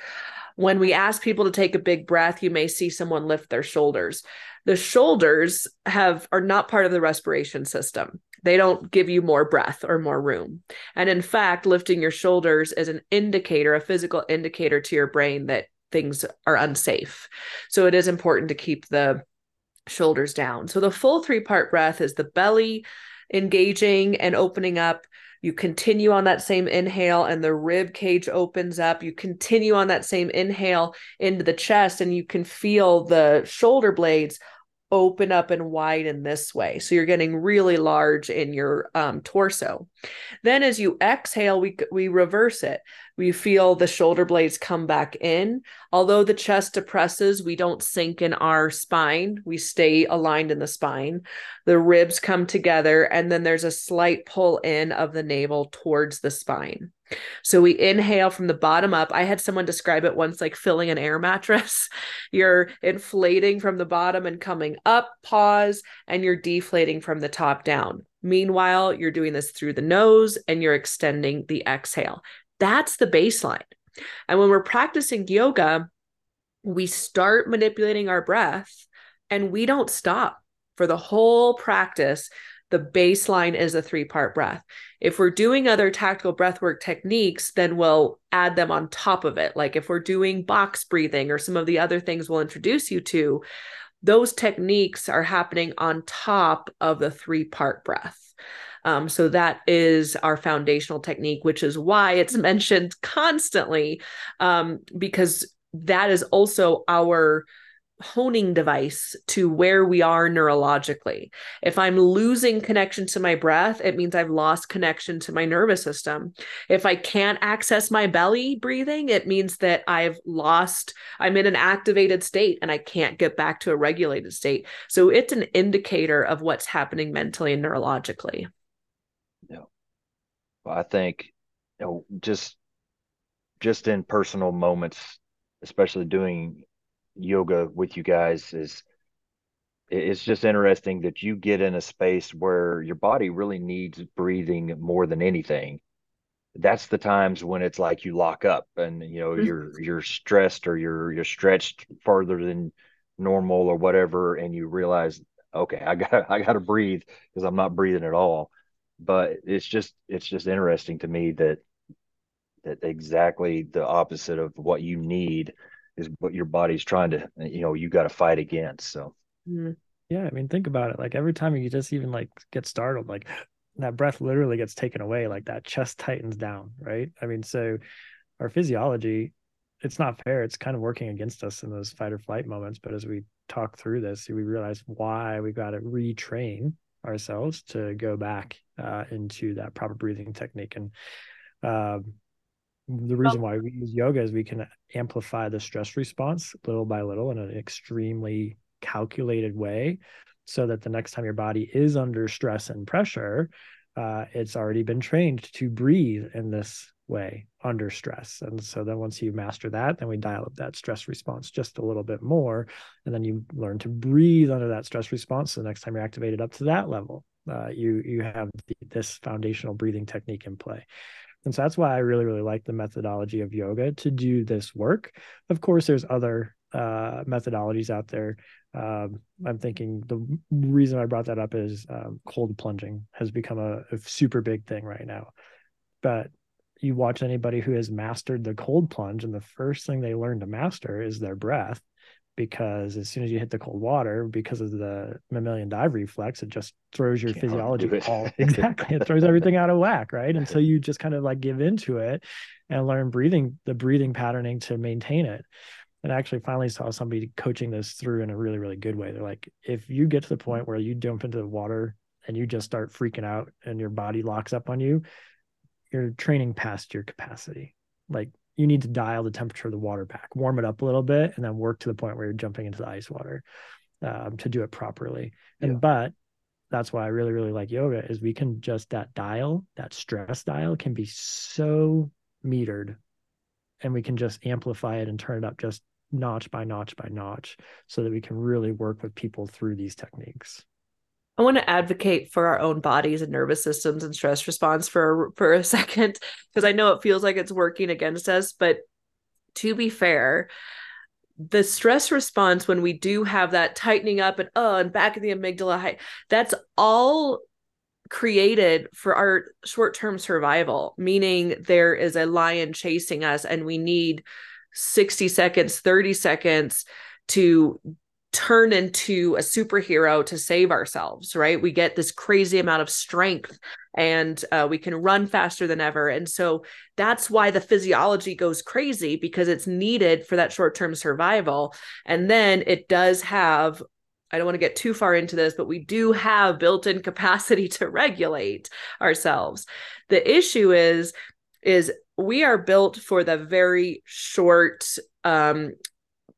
When we ask people to take a big breath, you may see someone lift their shoulders. The shoulders have are not part of the respiration system. They don't give you more breath or more room. And in fact, lifting your shoulders is an indicator, a physical indicator to your brain that things are unsafe. So it is important to keep the shoulders down. So the full three part breath is the belly engaging and opening up you continue on that same inhale, and the rib cage opens up. You continue on that same inhale into the chest, and you can feel the shoulder blades open up and widen this way. So you're getting really large in your um, torso. Then as you exhale, we, we reverse it. We feel the shoulder blades come back in. Although the chest depresses, we don't sink in our spine. We stay aligned in the spine. The ribs come together, and then there's a slight pull in of the navel towards the spine. So we inhale from the bottom up. I had someone describe it once like filling an air mattress. You're inflating from the bottom and coming up, pause, and you're deflating from the top down. Meanwhile, you're doing this through the nose and you're extending the exhale. That's the baseline. And when we're practicing yoga, we start manipulating our breath and we don't stop for the whole practice the baseline is a three part breath. If we're doing other tactical breath work techniques, then we'll add them on top of it. Like if we're doing box breathing or some of the other things we'll introduce you to, those techniques are happening on top of the three part breath. Um, so that is our foundational technique, which is why it's mentioned constantly, um, because that is also our honing device to where we are neurologically. If I'm losing connection to my breath, it means I've lost connection to my nervous system. If I can't access my belly breathing, it means that I've lost, I'm in an activated state and I can't get back to a regulated state. So it's an indicator of what's happening mentally and neurologically. Yeah. Well, I think you know, just just in personal moments, especially doing yoga with you guys is it's just interesting that you get in a space where your body really needs breathing more than anything that's the times when it's like you lock up and you know mm-hmm. you're you're stressed or you're you're stretched further than normal or whatever and you realize okay i got i got to breathe because i'm not breathing at all but it's just it's just interesting to me that that exactly the opposite of what you need is what your body's trying to you know you got to fight against so. Mm-hmm. yeah i mean think about it. Like every time you just even like get startled like that breath literally gets taken away like that chest tightens down right? I mean so our physiology it's not fair. It's kind of working against us in those fight or flight moments but as we talk through this we realize why we got to retrain ourselves to go back uh, into that proper breathing technique. And um, the reason why we use yoga is we can amplify the stress response little by little in an extremely calculated way so that the next time your body is under stress and pressure uh, it's already been trained to breathe in this way under stress. And so then once you master that then we dial up that stress response just a little bit more and then you learn to breathe under that stress response so the next time you're activated up to that level. Uh, you you have the, this foundational breathing technique in play and so that's why I really, really like the methodology of yoga to do this work. Of course, there's other uh, methodologies out there. Um, I'm thinking the reason I brought that up is um, cold plunging has become a, a super big thing right now. But you watch anybody who has mastered the cold plunge, and the first thing they learn to master is their breath because as soon as you hit the cold water, because of the mammalian dive reflex, it just throws your Can't physiology all exactly. it throws everything out of whack, right? And so you just kind of like give into it and learn breathing, the breathing patterning to maintain it. And I actually finally saw somebody coaching this through in a really, really good way. They're like, if you get to the point where you jump into the water and you just start freaking out and your body locks up on you, you're training past your capacity. Like you need to dial the temperature of the water back, warm it up a little bit, and then work to the point where you're jumping into the ice water um, to do it properly. And yeah. but that's why I really, really like yoga is we can just that dial, that stress dial can be so metered and we can just amplify it and turn it up just notch by notch by notch so that we can really work with people through these techniques. I want to advocate for our own bodies and nervous systems and stress response for for a second because I know it feels like it's working against us, but to be fair, the stress response when we do have that tightening up and oh and back of the amygdala that's all created for our short-term survival meaning there is a lion chasing us and we need 60 seconds 30 seconds to turn into a superhero to save ourselves, right? We get this crazy amount of strength and uh, we can run faster than ever. And so that's why the physiology goes crazy because it's needed for that short term survival. And then it does have I don't want to get too far into this, but we do have built in capacity to regulate ourselves. The issue is, is we are built for the very short um,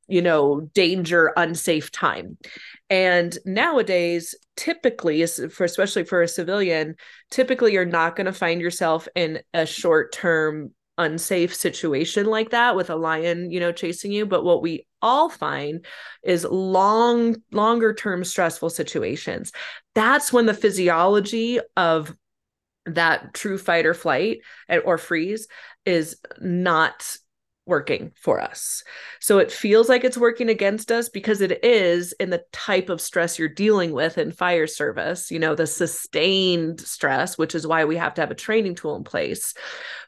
you know danger unsafe time. And nowadays typically for especially for a civilian typically you're not going to find yourself in a short term unsafe situation like that with a lion you know chasing you. But what we all find is long longer term stressful situations. That's when the physiology of that true fight or flight eh, or freeze is not working for us. So it feels like it's working against us because it is in the type of stress you're dealing with in fire service, you know, the sustained stress, which is why we have to have a training tool in place.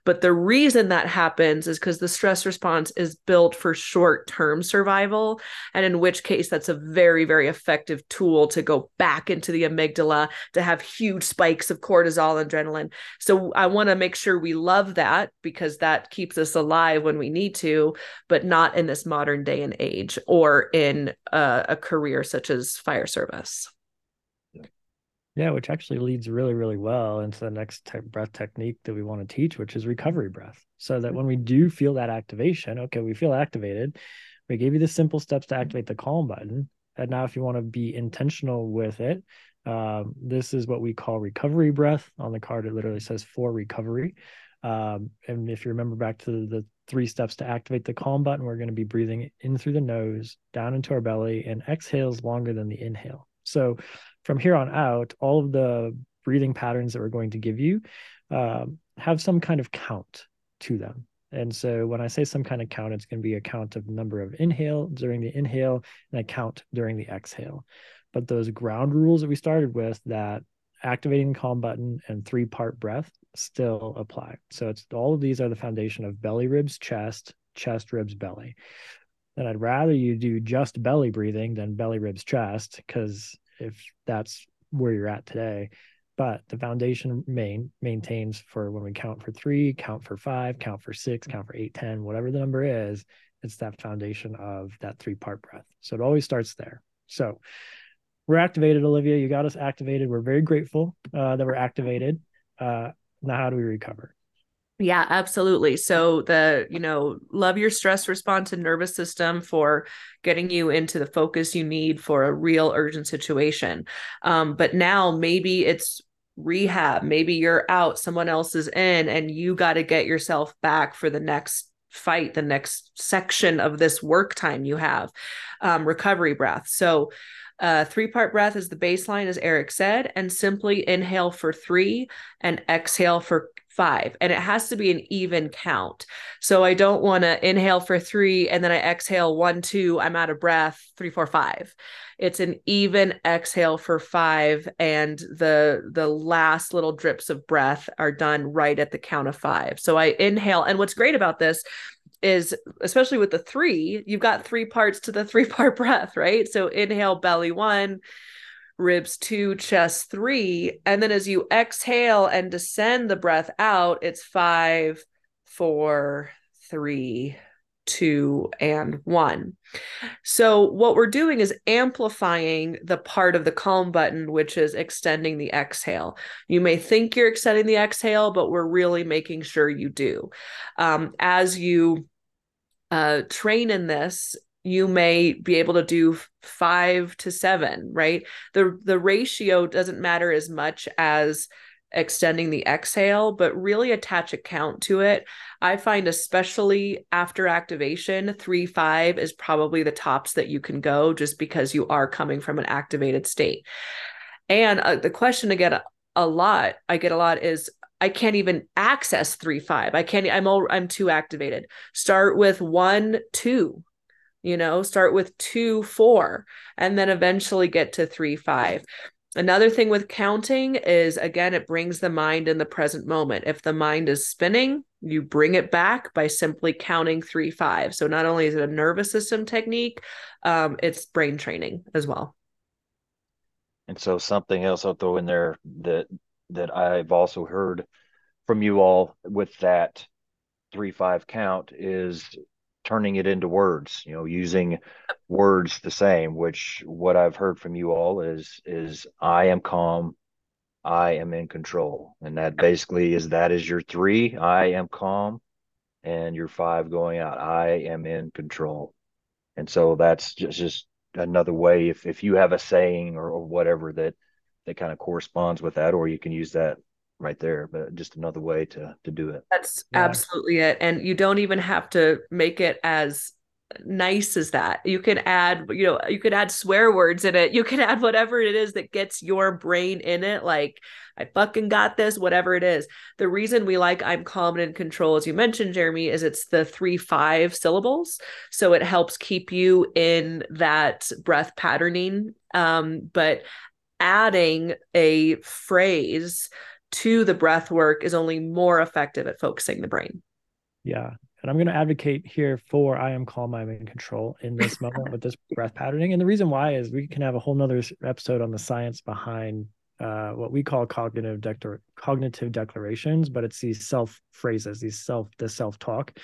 But the reason that happens is because the stress response is built for short term survival. And in which case, that's a very, very effective tool to go back into the amygdala to have huge spikes of cortisol and adrenaline. So I want to make sure we love that because that keeps us alive when we need to, but not in this modern day and age or in a, a career such as fire service. Yeah, which actually leads really, really well into the next type breath technique that we want to teach, which is recovery breath. So that when we do feel that activation, okay, we feel activated. We gave you the simple steps to activate the calm button. And now, if you want to be intentional with it, um, this is what we call recovery breath. On the card, it literally says for recovery. Um, and if you remember back to the three steps to activate the calm button, we're going to be breathing in through the nose, down into our belly, and exhales longer than the inhale. So from here on out, all of the breathing patterns that we're going to give you um, have some kind of count to them. And so when I say some kind of count, it's going to be a count of number of inhale during the inhale and a count during the exhale. But those ground rules that we started with that activating the calm button and three part breath still apply. So it's all of these are the foundation of belly, ribs, chest, chest, ribs, belly. And I'd rather you do just belly breathing than belly, ribs, chest, because if that's where you're at today. But the foundation main maintains for when we count for three, count for five, count for six, count for eight, ten, whatever the number is, it's that foundation of that three part breath. So it always starts there. So we're activated, Olivia. You got us activated. We're very grateful uh, that we're activated. Uh, now, how do we recover? Yeah, absolutely. So the, you know, love your stress response and nervous system for getting you into the focus you need for a real urgent situation. Um, but now maybe it's rehab, maybe you're out, someone else is in, and you got to get yourself back for the next fight, the next section of this work time you have, um, recovery breath. So uh, three part breath is the baseline, as Eric said, and simply inhale for three and exhale for five. And it has to be an even count. So I don't want to inhale for three and then I exhale one, two, I'm out of breath, three, four, five. It's an even exhale for five, and the the last little drips of breath are done right at the count of five. So I inhale, and what's great about this is especially with the three, you've got three parts to the three part breath, right? So inhale, belly one, ribs two, chest three. And then as you exhale and descend the breath out, it's five, four, three, two, and one. So, what we're doing is amplifying the part of the calm button, which is extending the exhale. You may think you're extending the exhale, but we're really making sure you do. Um, as you uh, train in this, you may be able to do five to seven, right? The the ratio doesn't matter as much as extending the exhale, but really attach a count to it. I find, especially after activation, three, five is probably the tops that you can go just because you are coming from an activated state. And uh, the question again, a lot, I get a lot is, I can't even access three, five. I can't, I'm all, I'm too activated. Start with one, two, you know, start with two, four, and then eventually get to three, five. Another thing with counting is again, it brings the mind in the present moment. If the mind is spinning, you bring it back by simply counting three, five. So not only is it a nervous system technique, um, it's brain training as well. And so something else I'll throw in there that that I've also heard from you all with that three five count is turning it into words you know using words the same which what i've heard from you all is is i am calm i am in control. And that basically is that is your three i am calm and your five going out i am in control. And so that's just just another way if if you have a saying or, or whatever that that kind of corresponds with that or you can use that right there but just another way to to do it. That's yeah. absolutely it and you don't even have to make it as nice as that. You can add you know you could add swear words in it. You can add whatever it is that gets your brain in it like i fucking got this whatever it is. The reason we like i'm calm and in control as you mentioned jeremy is it's the three five syllables so it helps keep you in that breath patterning um but adding a phrase to the breath work is only more effective at focusing the brain. Yeah. And I'm going to advocate here for I am calm, I'm in control in this moment with this breath patterning. And the reason why is we can have a whole nother episode on the science behind uh, what we call cognitive declar- cognitive declarations, but it's these self phrases, these self the self talk.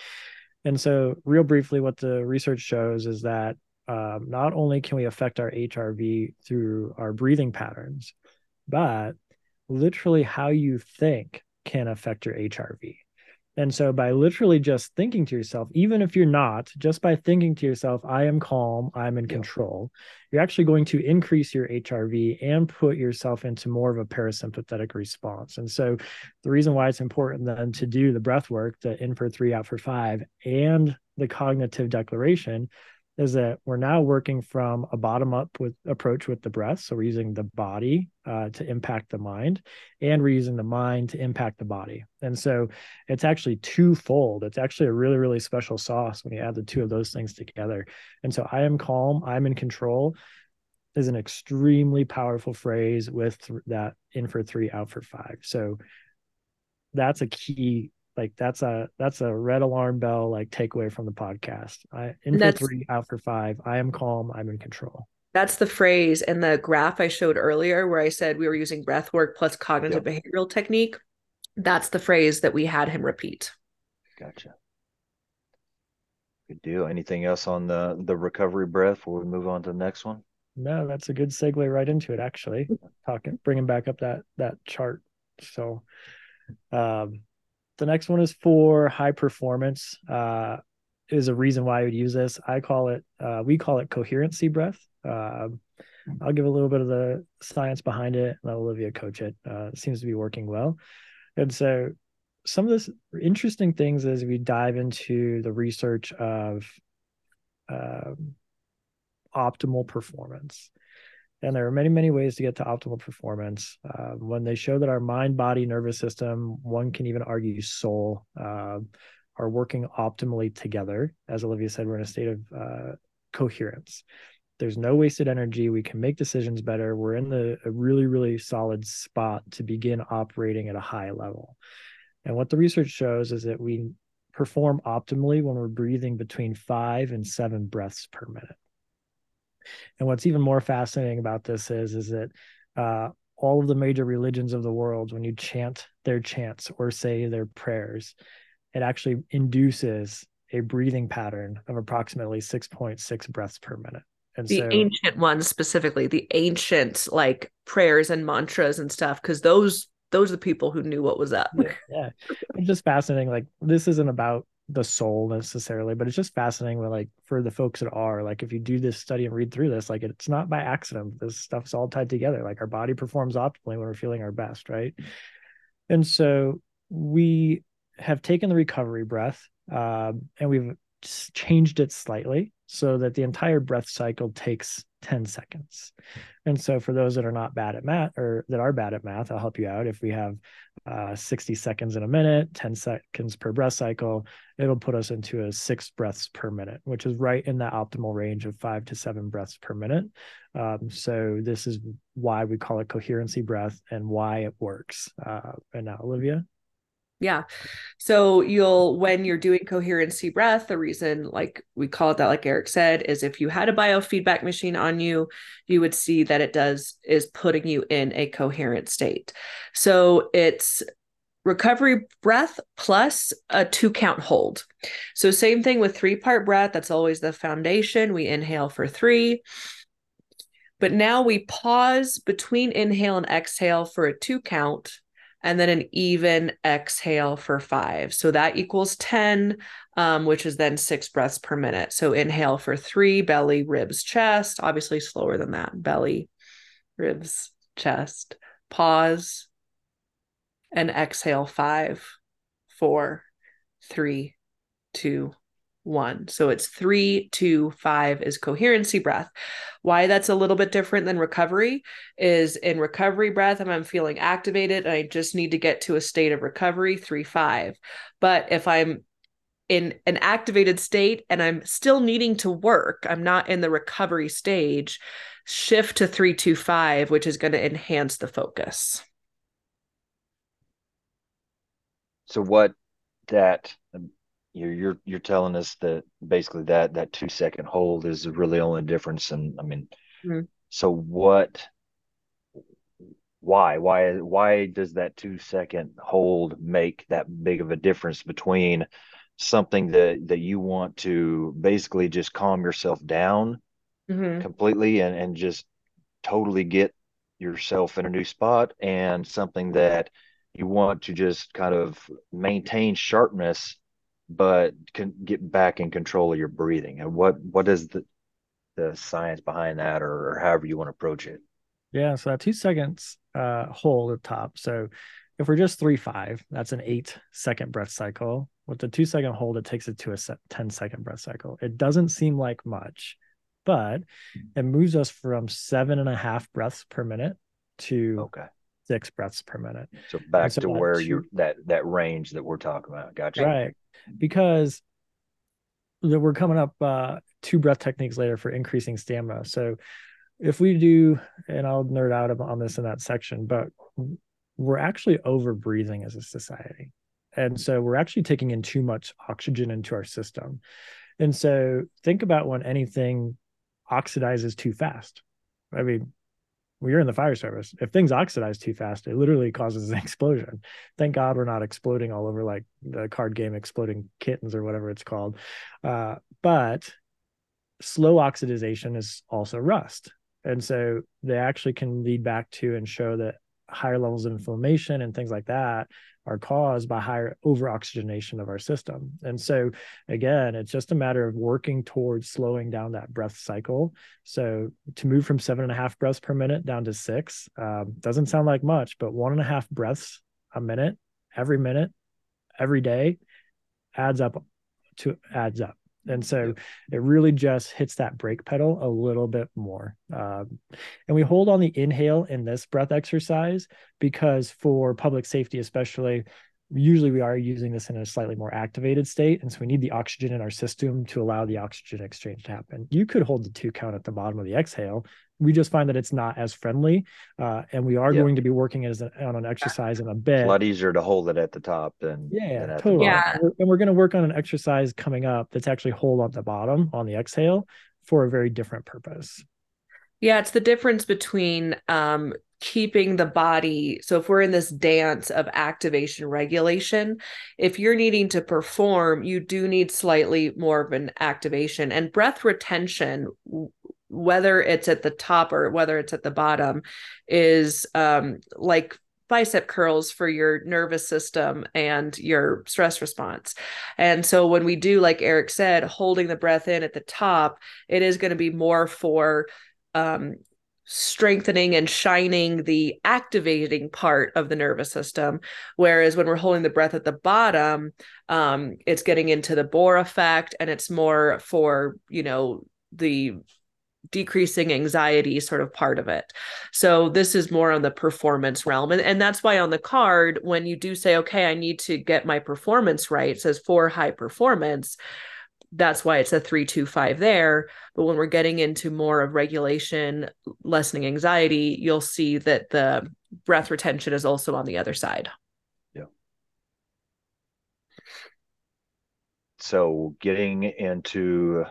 And so, real briefly, what the research shows is that um, not only can we affect our HRV through our breathing patterns, but literally how you think can affect your HRV. And so, by literally just thinking to yourself, even if you're not, just by thinking to yourself, I am calm, I'm in yeah. control, you're actually going to increase your HRV and put yourself into more of a parasympathetic response. And so, the reason why it's important then to do the breath work, the in for three, out for five, and the cognitive declaration is that we're now working from a bottom up with approach with the breath. So we're using the body uh, to impact the mind and we're using the mind to impact the body. And so it's actually twofold. It's actually a really really special sauce when you add the two of those things together. And so i am calm i'm in control is an extremely powerful phrase with th- that in for three, out for five. So that's a key like that's a that's a red alarm bell like takeaway from the podcast. I in for three, out for five. I am calm. I'm in control. That's the phrase and the graph I showed earlier where I said we were using breath work plus cognitive yep. behavioral technique. That's the phrase that we had him repeat. Gotcha. Good deal. Anything else on the the recovery breath before we move on to the next one? No, that's a good segue right into it. Actually, talking bringing back up that that chart. So, um, the next one is for high performance. Uh, is a reason why I would use this. I call it, uh, we call it coherency breath. Uh, I'll give a little bit of the science behind it, let Olivia coach it. Uh, it seems to be working well. And so, some of this interesting things as we dive into the research of um, optimal performance. And there are many, many ways to get to optimal performance. Uh, when they show that our mind, body, nervous system, one can even argue soul, uh, are working optimally together. As Olivia said, we're in a state of uh, coherence. There's no wasted energy. We can make decisions better. We're in the a really, really solid spot to begin operating at a high level. And what the research shows is that we perform optimally when we're breathing between five and seven breaths per minute. And what's even more fascinating about this is is that uh, all of the major religions of the world, when you chant their chants or say their prayers, it actually induces a breathing pattern of approximately 6.6 breaths per minute. And the so, ancient ones specifically, the ancient like prayers and mantras and stuff, because those those are the people who knew what was up. Yeah, yeah. it's just fascinating. Like this isn't about the soul necessarily, but it's just fascinating when like for the folks that are like if you do this study and read through this, like it's not by accident. This stuff's all tied together. Like our body performs optimally when we're feeling our best, right? And so we have taken the recovery breath uh, and we've changed it slightly so that the entire breath cycle takes 10 seconds. And so for those that are not bad at math or that are bad at math, I'll help you out. If we have uh, 60 seconds in a minute, 10 seconds per breath cycle, it'll put us into a six breaths per minute, which is right in the optimal range of five to seven breaths per minute. Um, so this is why we call it coherency breath and why it works. Uh, and now, Olivia. Yeah. So you'll, when you're doing coherency breath, the reason, like we call it that, like Eric said, is if you had a biofeedback machine on you, you would see that it does, is putting you in a coherent state. So it's recovery breath plus a two count hold. So, same thing with three part breath. That's always the foundation. We inhale for three. But now we pause between inhale and exhale for a two count and then an even exhale for five. So that equals 10, um, which is then six breaths per minute. So inhale for three, belly, ribs, chest, obviously slower than that. Belly, ribs, chest, pause, and exhale five, four, three, two, one. So it's three, two, five is coherency breath. Why that's a little bit different than recovery is in recovery breath, if I'm feeling activated and I just need to get to a state of recovery, three, five. But if I'm in an activated state and I'm still needing to work, I'm not in the recovery stage, shift to three, two, five, which is going to enhance the focus. So, what that you're you're you're telling us that basically that that two second hold is really only difference and i mean mm-hmm. so what why why why does that two second hold make that big of a difference between something that that you want to basically just calm yourself down mm-hmm. completely and and just totally get yourself in a new spot and something that you want to just kind of maintain sharpness but can get back in control of your breathing. And what what is the the science behind that or, or however you want to approach it? Yeah so that two seconds uh hold at top. So if we're just three five that's an eight second breath cycle. With the two second hold it takes it to a 10 second breath cycle. It doesn't seem like much but it moves us from seven and a half breaths per minute to okay six breaths per minute so back so to where you that that range that we're talking about gotcha right because we're coming up uh, two breath techniques later for increasing stamina. So if we do, and I'll nerd out on this in that section, but we're actually over breathing as a society. And so we're actually taking in too much oxygen into our system. And so think about when anything oxidizes too fast. I mean, when you're in the fire service, if things oxidize too fast, it literally causes an explosion. Thank God we're not exploding all over like the card game Exploding Kittens or whatever it's called. Uh, but slow oxidization is also rust. And so they actually can lead back to and show that higher levels of inflammation and things like that are caused by higher over oxygenation of our system. And so, again, it's just a matter of working towards slowing down that breath cycle. So, to move from seven and a half breaths per minute down to six um, doesn't sound like much, but one and a half breaths a minute, every minute, every day adds up to adds up. And so it really just hits that brake pedal a little bit more. Um, and we hold on the inhale in this breath exercise because for public safety, especially, usually we are using this in a slightly more activated state. And so we need the oxygen in our system to allow the oxygen exchange to happen. You could hold the two count at the bottom of the exhale we just find that it's not as friendly uh, and we are yep. going to be working as a, on an exercise in a bit it's a lot easier to hold it at the top than yeah than totally yeah. and we're going to work on an exercise coming up that's actually hold on the bottom on the exhale for a very different purpose yeah it's the difference between um, keeping the body so if we're in this dance of activation regulation if you're needing to perform you do need slightly more of an activation and breath retention whether it's at the top or whether it's at the bottom is um, like bicep curls for your nervous system and your stress response. And so when we do like Eric said holding the breath in at the top, it is going to be more for um, strengthening and shining the activating part of the nervous system whereas when we're holding the breath at the bottom um, it's getting into the Bohr effect and it's more for you know the decreasing anxiety sort of part of it. So this is more on the performance realm. And, and that's why on the card, when you do say, okay, I need to get my performance right, says for high performance. That's why it's a three, two, five there. But when we're getting into more of regulation, lessening anxiety, you'll see that the breath retention is also on the other side. Yeah. So getting into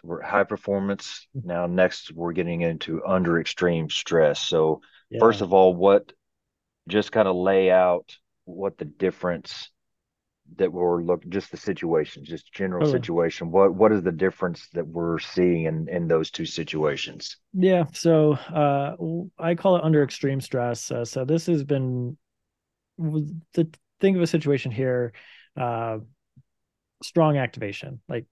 so we're high performance. Mm-hmm. Now, next, we're getting into under extreme stress. So, yeah. first of all, what just kind of lay out what the difference that we're looking just the situation just general oh. situation what what is the difference that we're seeing in in those two situations yeah so uh i call it under extreme stress uh, so this has been the think of a situation here uh strong activation like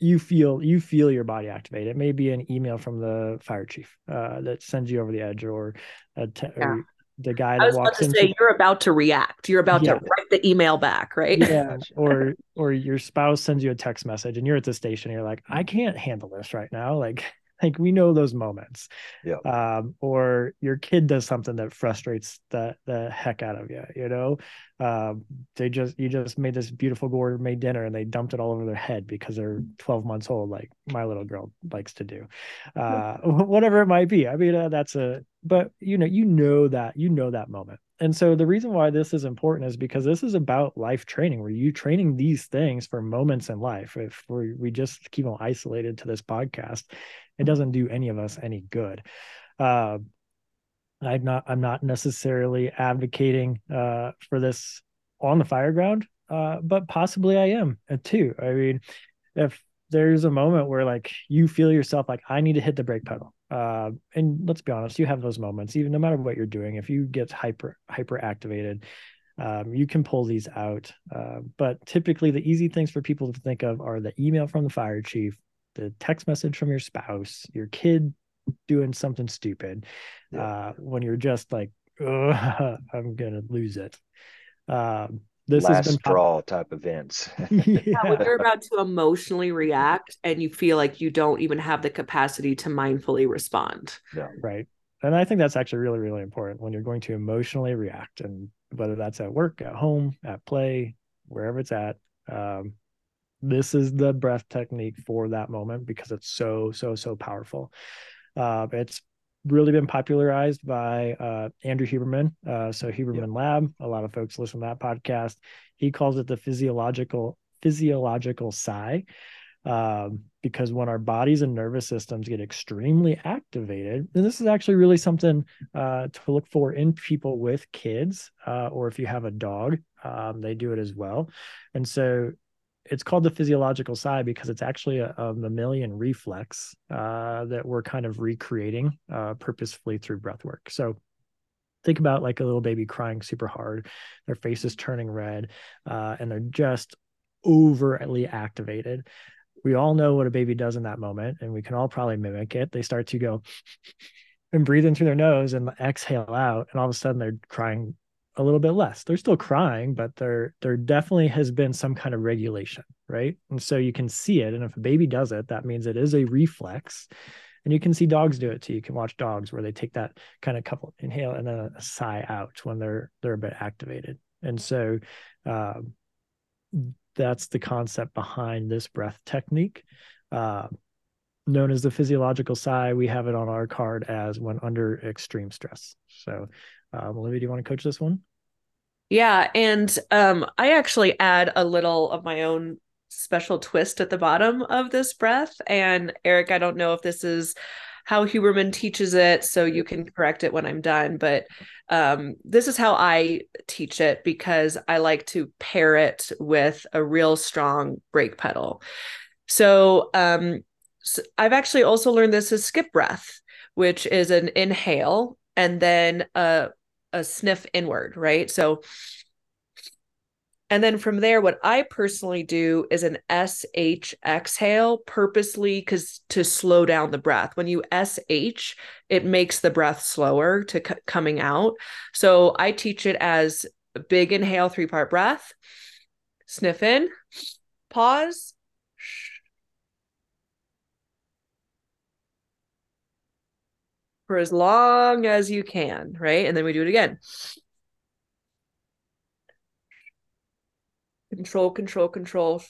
you feel you feel your body activate. It may be an email from the fire chief uh, that sends you over the edge, or, te- yeah. or the guy that walks in. Say you're about to react. You're about yeah. to write the email back, right? Yeah. or or your spouse sends you a text message, and you're at the station. And you're like, I can't handle this right now. Like like we know those moments. Yeah. Um, or your kid does something that frustrates the the heck out of you you know? Um, they just you just made this beautiful gourmet dinner and they dumped it all over their head because they're 12 months old like my little girl likes to do. Uh, whatever it might be. I mean uh, that's a but you know you know that you know that moment. And so the reason why this is important is because this is about life training where you training these things for moments in life. If we we just keep them isolated to this podcast it doesn't do any of us any good. Uh, i'm not i'm not necessarily advocating uh, for this on the fire ground uh, but possibly i am uh, too. I mean if there's a moment where like you feel yourself like i need to hit the brake pedal uh, and let's be honest you have those moments even no matter what you're doing if you get hyper hyper activated um, you can pull these out uh, but typically the easy things for people to think of are the email from the fire chief the text message from your spouse your kid doing something stupid yeah. uh, when you're just like i'm gonna lose it um, this last has been straw type events. yeah. yeah, when you're about to emotionally react and you feel like you don't even have the capacity to mindfully respond. Yeah. Right. And I think that's actually really, really important when you're going to emotionally react, and whether that's at work, at home, at play, wherever it's at. Um, this is the breath technique for that moment because it's so, so, so powerful. Uh, it's really been popularized by uh, Andrew Huberman. Uh, so Huberman. Lab, a lot of folks listen to that podcast. He calls it the physiological physiological sigh. Um, because when our bodies and nervous systems get extremely activated, and this is actually really something uh, to look for in people with kids, uh, or if you have a dog, um, they do it as well. And so it's called the physiological sigh because it's actually a, a mammalian reflex uh, that we're kind of recreating uh, purposefully through breath work. So think about like a little baby crying super hard, their face is turning red, uh, and they're just overly activated. We all know what a baby does in that moment, and we can all probably mimic it. They start to go and breathe in through their nose and exhale out, and all of a sudden they're crying a little bit less. They're still crying, but there there definitely has been some kind of regulation, right? And so you can see it. And if a baby does it, that means it is a reflex. And you can see dogs do it too. You can watch dogs where they take that kind of couple inhale and then a sigh out when they're they're a bit activated. And so uh, that's the concept behind this breath technique. Uh, known as the physiological sigh. We have it on our card as when under extreme stress. So um, Olivia, do you want to coach this one? Yeah, and um, I actually add a little of my own special twist at the bottom of this breath. And Eric, I don't know if this is how Huberman teaches it, so you can correct it when I'm done. But um, this is how I teach it because I like to pair it with a real strong brake pedal. So, um, so I've actually also learned this as skip breath, which is an inhale and then a a sniff inward, right? So and then from there, what I personally do is an SH exhale purposely because to slow down the breath. When you SH, it makes the breath slower to c- coming out. So I teach it as big inhale, three part breath, sniff in, pause, for as long as you can, right? And then we do it again. Control, control, control.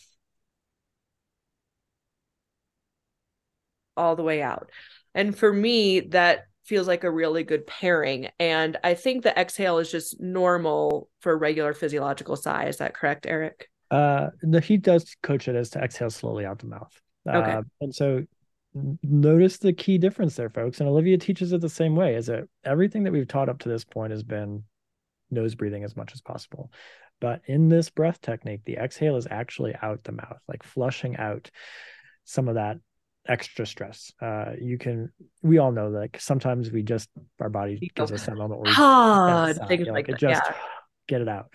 All the way out. And for me, that feels like a really good pairing. And I think the exhale is just normal for regular physiological sigh. Is that correct, Eric? Uh, the, he does coach it as to exhale slowly out the mouth. Okay. Uh, and so notice the key difference there, folks. And Olivia teaches it the same way. Is that everything that we've taught up to this point has been nose breathing as much as possible. But in this breath technique, the exhale is actually out the mouth, like flushing out some of that extra stress. Uh, you can, we all know like sometimes we just, our body gives us that moment where we, ah, things like, like it just yeah. get it out.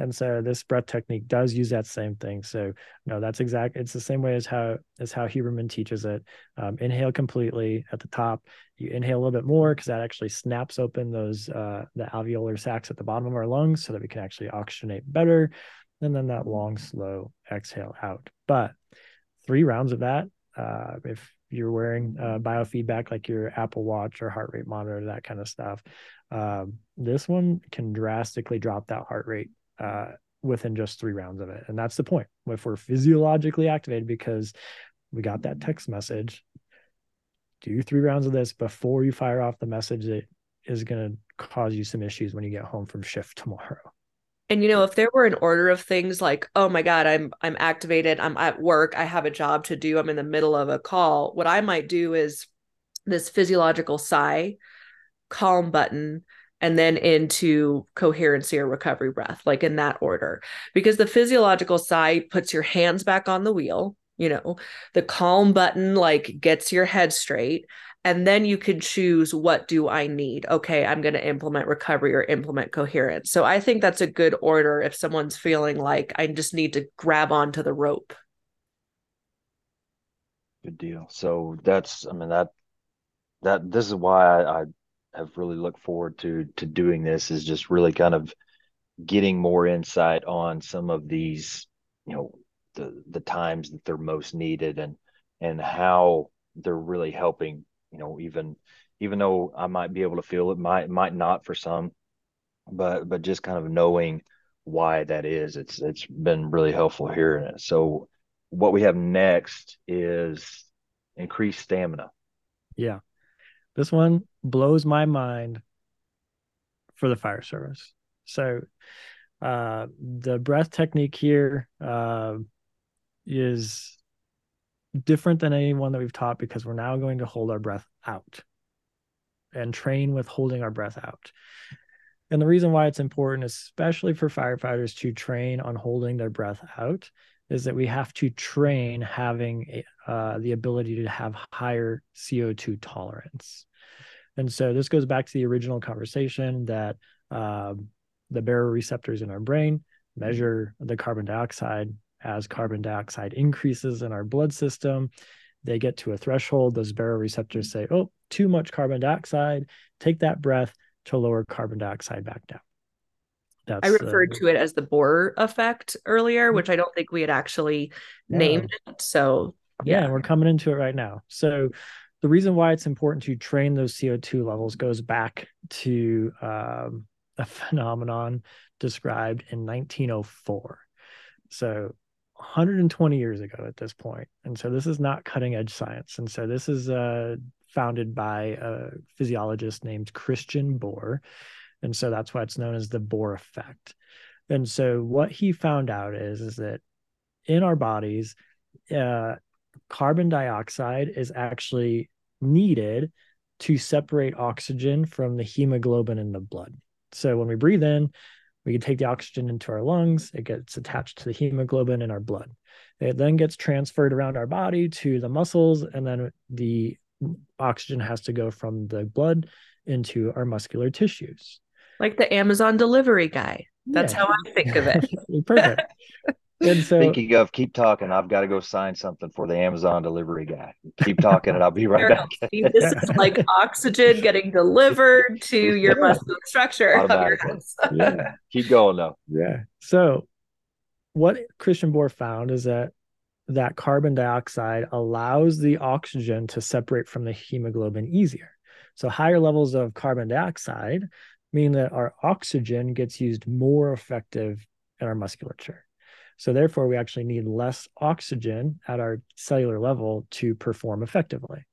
And so this breath technique does use that same thing. So no, that's exact. It's the same way as how as how Huberman teaches it. Um, inhale completely at the top. You inhale a little bit more because that actually snaps open those uh, the alveolar sacs at the bottom of our lungs so that we can actually oxygenate better. And then that long, slow exhale out. But three rounds of that. Uh, if you're wearing uh, biofeedback like your Apple Watch or heart rate monitor, that kind of stuff, um, this one can drastically drop that heart rate uh, within just three rounds of it. And that's the point. If we're physiologically activated because we got that text message, do three rounds of this before you fire off the message that is going to cause you some issues when you get home from shift tomorrow. And you know, if there were an order of things like, oh my God, I'm I'm activated, I'm at work, I have a job to do, I'm in the middle of a call, what I might do is this physiological sigh, calm button, and then into coherency or recovery breath, like in that order. Because the physiological sigh puts your hands back on the wheel, you know, the calm button like gets your head straight. And then you can choose what do I need? Okay, I'm going to implement recovery or implement coherence. So I think that's a good order if someone's feeling like I just need to grab onto the rope. Good deal. So that's, I mean, that, that, this is why I, I have really looked forward to to doing this is just really kind of getting more insight on some of these you know the the times that they're most needed and and how they're really helping you know even even though I might be able to feel it might might not for some but but just kind of knowing why that is it's it's been really helpful here so what we have next is increased stamina. Yeah. This one blows my mind for the fire service. So, uh, the breath technique here uh, is different than any one that we've taught because we're now going to hold our breath out and train with holding our breath out. And the reason why it's important, especially for firefighters to train on holding their breath out, is that we have to train having uh, the ability to have higher CO2 tolerance. And so this goes back to the original conversation that um, the baroreceptors in our brain measure the carbon dioxide as carbon dioxide increases in our blood system. They get to a threshold. Those baroreceptors say, oh, too much carbon dioxide. Take that breath to lower carbon dioxide back down. That's, I referred uh, to it as the Bohr effect earlier, mm-hmm. which I don't think we had actually yeah. named it. So, yeah. yeah, we're coming into it right now. So, the reason why it's important to train those CO2 levels goes back to um, a phenomenon described in 1904. So 120 years ago at this point. And so this is not cutting edge science. And so this is uh, founded by a physiologist named Christian Bohr. And so that's why it's known as the Bohr effect. And so what he found out is, is that in our bodies, uh, carbon dioxide is actually needed to separate oxygen from the hemoglobin in the blood. So when we breathe in, we can take the oxygen into our lungs, it gets attached to the hemoglobin in our blood. It then gets transferred around our body to the muscles, and then the oxygen has to go from the blood into our muscular tissues. Like the Amazon delivery guy. That's yeah. how I think of it. Perfect. And so, Speaking of, keep talking. I've got to go sign something for the Amazon delivery guy. Keep talking, and I'll be right back. this is like oxygen getting delivered to your yeah. muscular structure of your house. yeah, keep going though. Yeah. So, what Christian Bohr found is that that carbon dioxide allows the oxygen to separate from the hemoglobin easier. So, higher levels of carbon dioxide mean that our oxygen gets used more effective in our musculature. So therefore, we actually need less oxygen at our cellular level to perform effectively.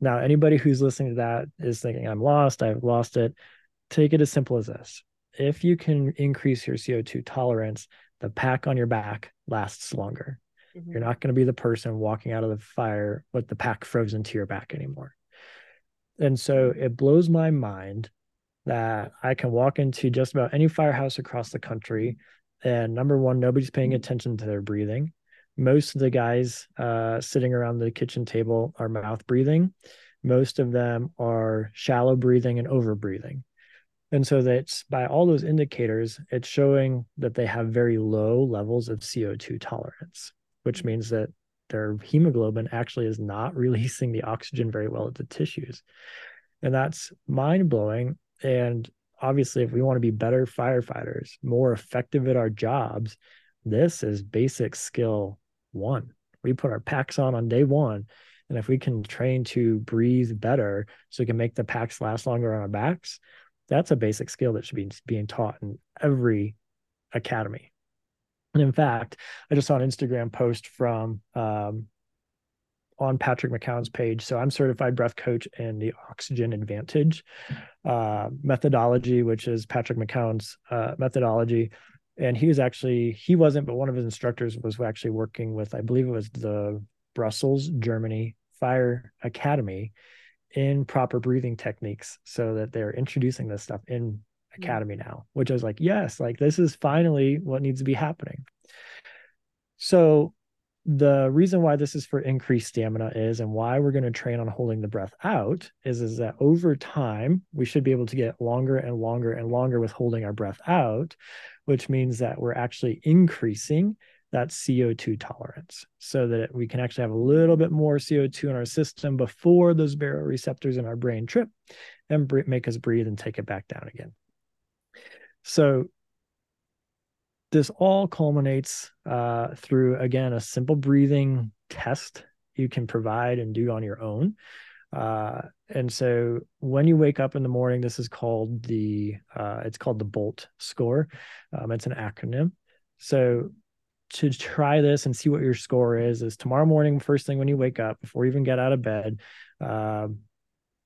Now, anybody who's listening to that is thinking, I'm lost, I've lost it. Take it as simple as this. If you can increase your CO2 tolerance, the pack on your back lasts longer. Mm-hmm. You're not going to be the person walking out of the fire with the pack frozen to your back anymore. And so it blows my mind that I can walk into just about any firehouse across the country and number one, nobody's paying mm-hmm. attention to their breathing. Most of the guys uh, sitting around the kitchen table are mouth breathing. Most of them are shallow breathing and over breathing. And so that's by all those indicators, it's showing that they have very low levels of CO2 tolerance, which means that their hemoglobin actually is not releasing the oxygen very well at the tissues. And that's mind blowing. And obviously, if we want to be better firefighters, more effective at our jobs, this is basic skill one. We put our packs on on day one. And if we can train to breathe better so we can make the packs last longer on our backs, that's a basic skill that should be being taught in every academy. And in fact, I just saw an Instagram post from um, on Patrick McKeown's page. So I'm certified breath coach in the Oxygen Advantage uh, methodology, which is Patrick McKeown's uh, methodology. And he was actually, he wasn't, but one of his instructors was actually working with, I believe it was the Brussels, Germany Fire Academy in proper breathing techniques so that they're introducing this stuff in mm-hmm. academy now which i was like yes like this is finally what needs to be happening so the reason why this is for increased stamina is and why we're going to train on holding the breath out is is that over time we should be able to get longer and longer and longer with holding our breath out which means that we're actually increasing that CO2 tolerance so that we can actually have a little bit more CO2 in our system before those baroreceptors in our brain trip and make us breathe and take it back down again. So this all culminates uh, through again a simple breathing test you can provide and do on your own uh, and so when you wake up in the morning this is called the uh, it's called the bolt score um, it's an acronym so to try this and see what your score is is tomorrow morning first thing when you wake up before you even get out of bed um,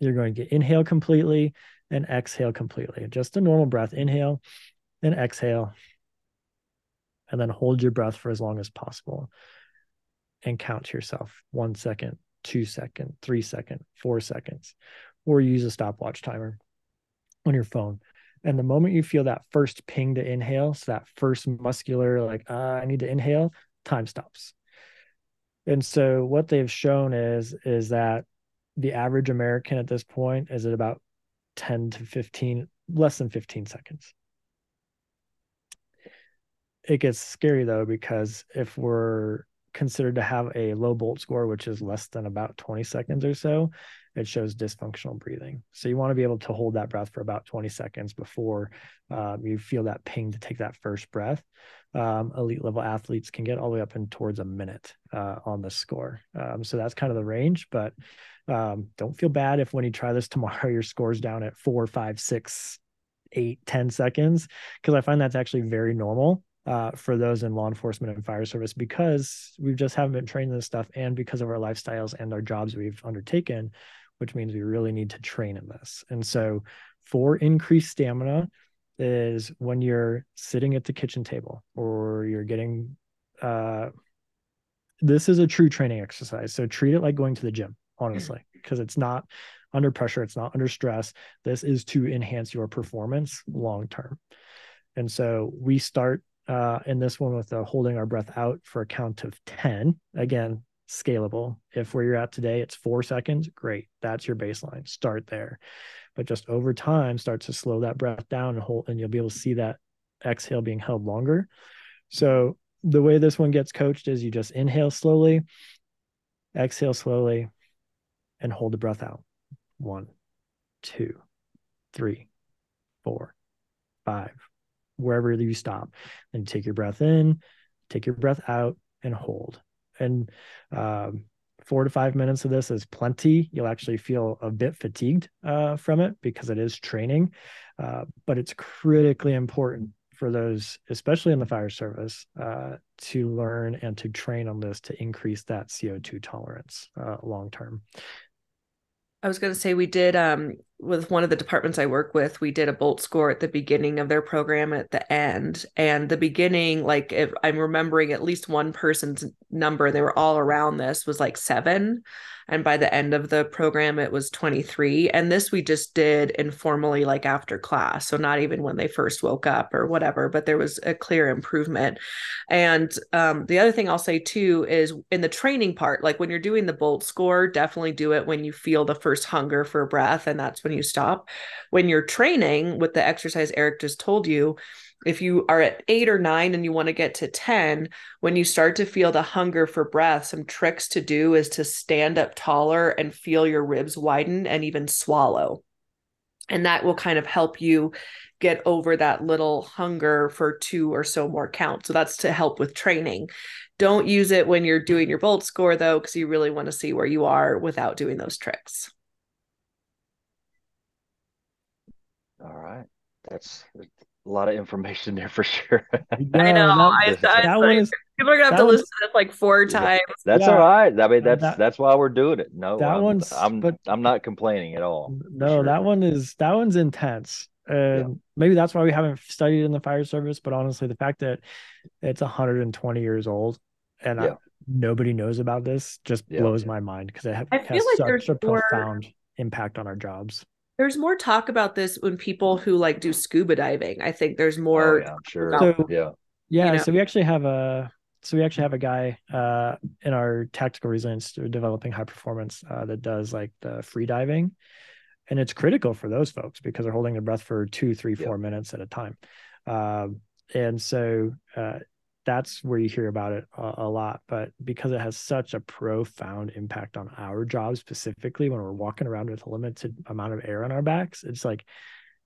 You're going to inhale completely and exhale completely. Just a normal breath. Inhale and exhale. And then hold your breath for as long as possible and count to yourself one second, two second, three second, four seconds, or use a stopwatch timer on your phone. And the moment you feel that first ping to inhale, so that first muscular, like, uh, I need to inhale, time stops. And so what they've shown is is that the average American at this point is at about 10 to 15, less than 15 seconds. It gets scary though, because if we're considered to have a low bolt score, which is less than about 20 seconds or so, it shows dysfunctional breathing. So you want to be able to hold that breath for about 20 seconds before um, you feel that ping to take that first breath. Um, elite level athletes can get all the way up and towards a minute uh, on the score. Um, so that's kind of the range, but um, don't feel bad if when you try this tomorrow, your score's down at four, five, six, eight, ten seconds, because I find that's actually very normal uh, for those in law enforcement and fire service because we just haven't been trained in this stuff and because of our lifestyles and our jobs we've undertaken, which means we really need to train in this. And so, for increased stamina, is when you're sitting at the kitchen table or you're getting uh, this is a true training exercise. So treat it like going to the gym, honestly, because it's not under pressure, it's not under stress. This is to enhance your performance long term. And so we start uh, in this one with uh, holding our breath out for a count of 10. Again, scalable. If where you're at today, it's four seconds, great. That's your baseline. Start there. But just over time, start to slow that breath down and hold, and you'll be able to see that exhale being held longer. So the way this one gets coached is you just inhale slowly, exhale slowly, and hold the breath out. One, two, three, four, five, wherever you stop. Then take your breath in, take your breath out, and hold. And um, four to five minutes of this is plenty. You'll actually feel a bit fatigued uh, from it because it is training, uh, but it's critically important for those, especially in the fire service, uh, to learn and to train on this to increase that CO2 tolerance uh, long term. I was going to say we did um, with one of the departments I work with, we did a bolt score at the beginning of their program at the end. And the beginning, like if I'm remembering at least one person's number, they were all around this was like seven. And by the end of the program it was 23 and this we just did informally like after class. So not even when they first woke up or whatever but there was a clear improvement. And um, the other thing i'll say too is in the training part like when you're doing the bolt score definitely do it when you feel the first hunger for breath and that's when you stop when you're training with the exercise eric just told you if you are at eight or nine and you want to get to 10, when you start to feel the hunger for breath, some tricks to do is to stand up taller and feel your ribs widen and even swallow. And that will kind of help you get over that little hunger for two or so more counts. So that's to help with training. Don't use it when you're doing your bolt score, though, because you really want to see where you are without doing those tricks. All right. That's a lot of information there for sure. I know. That, I, that like, is, people are gonna have to listen to this like four times. That's yeah. all right. I mean, that's that, that's why we're doing it. No, that I'm, one's. I'm but, I'm not complaining at all. No, sure. that one is that one's intense. And yeah. maybe that's why we haven't studied in the fire service. But honestly, the fact that it's 120 years old and yeah. I, nobody knows about this just blows my mind because it has like such a more... profound impact on our jobs there's more talk about this when people who like do scuba diving. I think there's more. Oh, yeah, sure. So, yeah. Yeah. You know? So we actually have a so we actually have a guy uh, in our tactical resilience developing high performance uh, that does like the free diving, and it's critical for those folks because they're holding their breath for two, three, four yep. minutes at a time. Um, and so uh, that's where you hear about it a, a, lot. But because it has such a profound impact on our job specifically, when we're walking around with a limited amount of air on our backs, it's like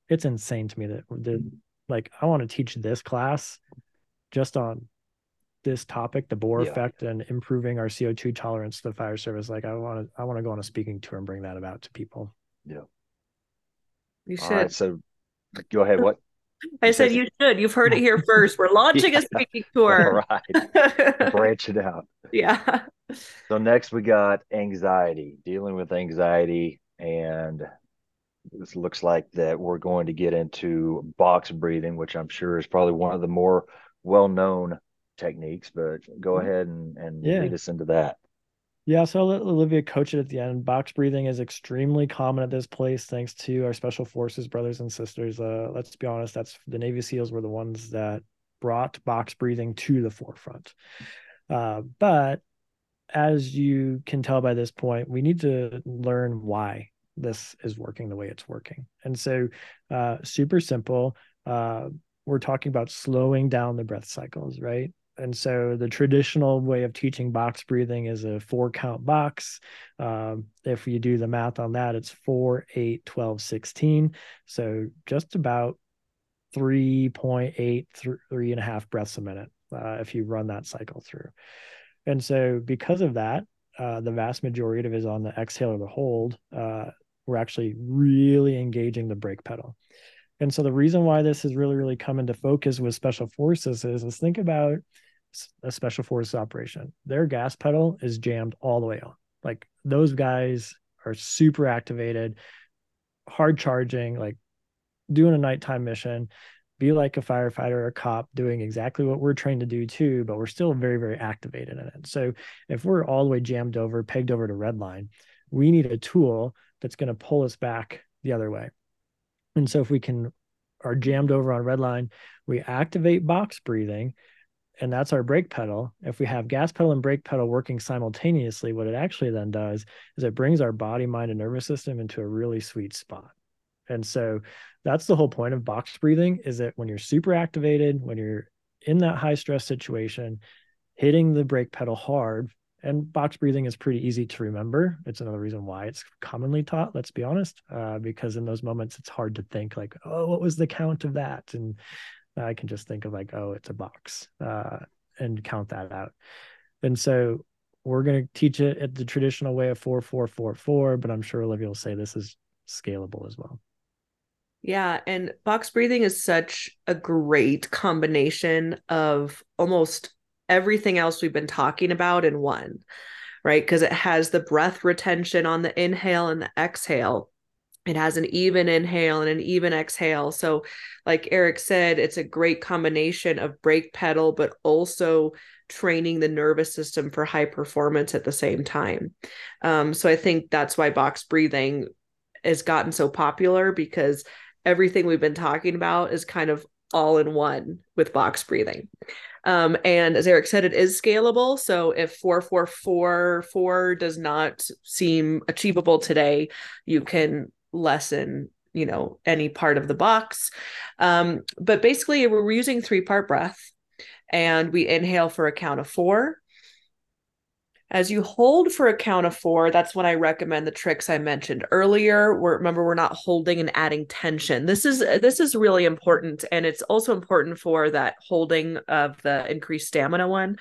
it's insane to me that the mm-hmm. like I want to teach this class just on this topic, the Bohr yeah. effect and improving our CO2 tolerance to the fire service. Like I want to I want to go on a speaking tour and bring that about to people. Yeah. You should. All right, so go ahead. What? I said you should. You've heard it here first. We're launching yeah. a speaking tour. All right. Branch it out. Yeah. So next we got anxiety, dealing with anxiety and it looks like that we're going to get into box breathing, which I'm sure is probably one of the more well-known techniques. But go mm-hmm. ahead and, and yeah. lead us into that. Yeah, so I'll let Olivia coach it at the end. Box breathing is extremely common at this place, thanks to our special forces brothers and sisters. Uh, let's be honest, that's the Navy SEALs were the ones that brought box breathing to the forefront. Uh, but as you can tell by this point, we need to learn why this is working the way it's working. And so, uh, super simple. Uh, we're talking about slowing down the breath cycles, right? And so, the traditional way of teaching box breathing is a four count box. Um, if you do the math on that, it's four, eight, 12, 16. So, just about 3.8, three and a half breaths a minute uh, if you run that cycle through. And so, because of that, uh, the vast majority of it is on the exhale or the hold. Uh, we're actually really engaging the brake pedal. And so, the reason why this has really, really come into focus with special forces is, is think about a special forces operation. Their gas pedal is jammed all the way on. Like those guys are super activated, hard charging, like doing a nighttime mission be like a firefighter or a cop doing exactly what we're trained to do too, but we're still very, very activated in it. So if we're all the way jammed over, pegged over to red line, we need a tool that's going to pull us back the other way. And so if we can are jammed over on red line, we activate box breathing, and that's our brake pedal. If we have gas pedal and brake pedal working simultaneously, what it actually then does is it brings our body, mind, and nervous system into a really sweet spot. And so that's the whole point of box breathing is that when you're super activated, when you're in that high stress situation, hitting the brake pedal hard, and box breathing is pretty easy to remember. It's another reason why it's commonly taught, let's be honest, uh, because in those moments, it's hard to think like, oh, what was the count of that? And I can just think of like, oh, it's a box uh, and count that out. And so we're going to teach it at the traditional way of 4444, but I'm sure Olivia will say this is scalable as well. Yeah, and box breathing is such a great combination of almost everything else we've been talking about in one, right? Because it has the breath retention on the inhale and the exhale. It has an even inhale and an even exhale. So, like Eric said, it's a great combination of brake pedal, but also training the nervous system for high performance at the same time. Um, so, I think that's why box breathing has gotten so popular because everything we've been talking about is kind of all in one with box breathing. Um, and as Eric said, it is scalable. So if 4444 does not seem achievable today, you can lessen, you know, any part of the box. Um, but basically, we're using three part breath and we inhale for a count of four. As you hold for a count of four, that's when I recommend the tricks I mentioned earlier. We're, remember, we're not holding and adding tension. This is this is really important, and it's also important for that holding of the increased stamina one.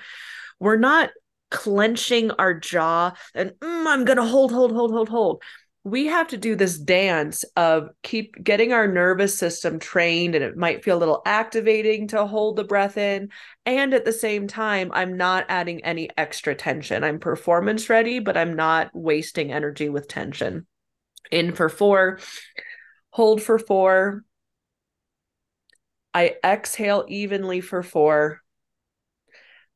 We're not clenching our jaw and mm, I'm gonna hold, hold, hold, hold, hold we have to do this dance of keep getting our nervous system trained and it might feel a little activating to hold the breath in. And at the same time i'm not adding any extra tension. I'm performance ready but i'm not wasting energy with tension. In for 4 hold for 4 i exhale evenly for 4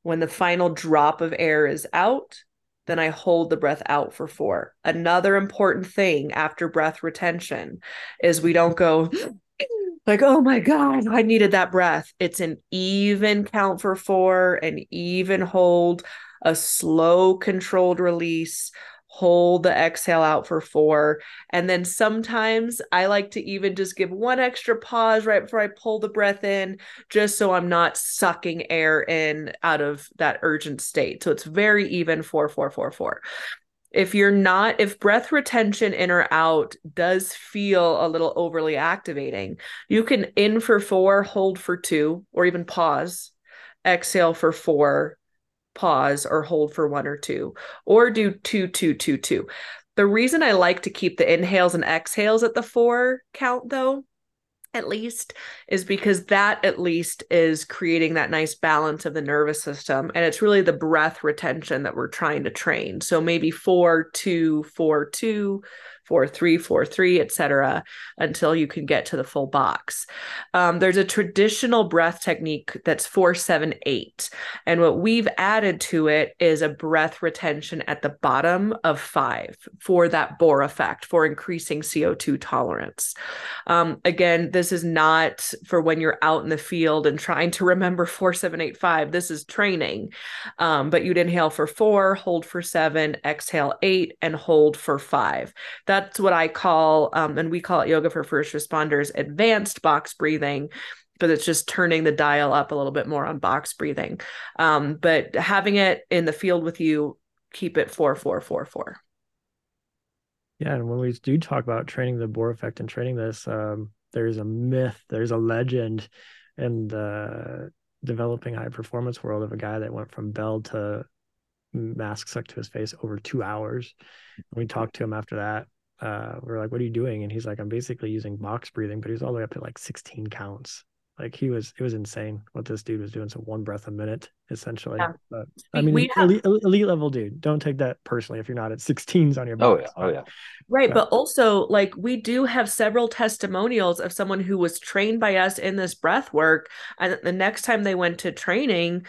when the final drop of air is out then I hold the breath out for four. Another important thing after breath retention is we don't go like, oh my God, I needed that breath. It's an even count for four, an even hold, a slow, controlled release hold the exhale out for four. And then sometimes I like to even just give one extra pause right before I pull the breath in, just so I'm not sucking air in out of that urgent state. So it's very even four, four, four, four. If you're not, if breath retention in or out does feel a little overly activating, you can in for four, hold for two, or even pause, exhale for four, pause or hold for one or two, or do two, two, two, two. The reason I like to keep the inhales and exhales at the four count, though, at least, is because that at least is creating that nice balance of the nervous system. And it's really the breath retention that we're trying to train. So maybe four, two, four, two, four three four three etc until you can get to the full box. Um, there's a traditional breath technique that's four seven eight and what we've added to it is a breath retention at the bottom of five for that bohr effect for increasing co2 tolerance. Um, again this is not for when you're out in the field and trying to remember four seven eight five this is training. Um, but you'd inhale for four hold for seven exhale eight and hold for five that's what I call, um, and we call it yoga for first responders, advanced box breathing But it's just turning the dial up a little bit more on box breathing. Um, but having it in the field with you, keep it four, four, four, four. Yeah, and when we do talk about training the Bohr effect and training this, um, there's a myth, there's a legend in the developing high performance world of a guy that went from bell to mask stuck to his face over two hours. And we talked to him after that. Uh, we are like, "What are you doing?" And he's like, "I'm basically using box breathing," but he was all the way up to like 16 counts. Like he was, it was insane what this dude was doing. So one breath a minute, essentially. Yeah. But I mean, we elite, have... elite, level dude. Don't take that personally if you're not at 16s on your. Box. Oh yeah, oh yeah. Right, but also like we do have several testimonials of someone who was trained by us in this breath work, and the next time they went to training,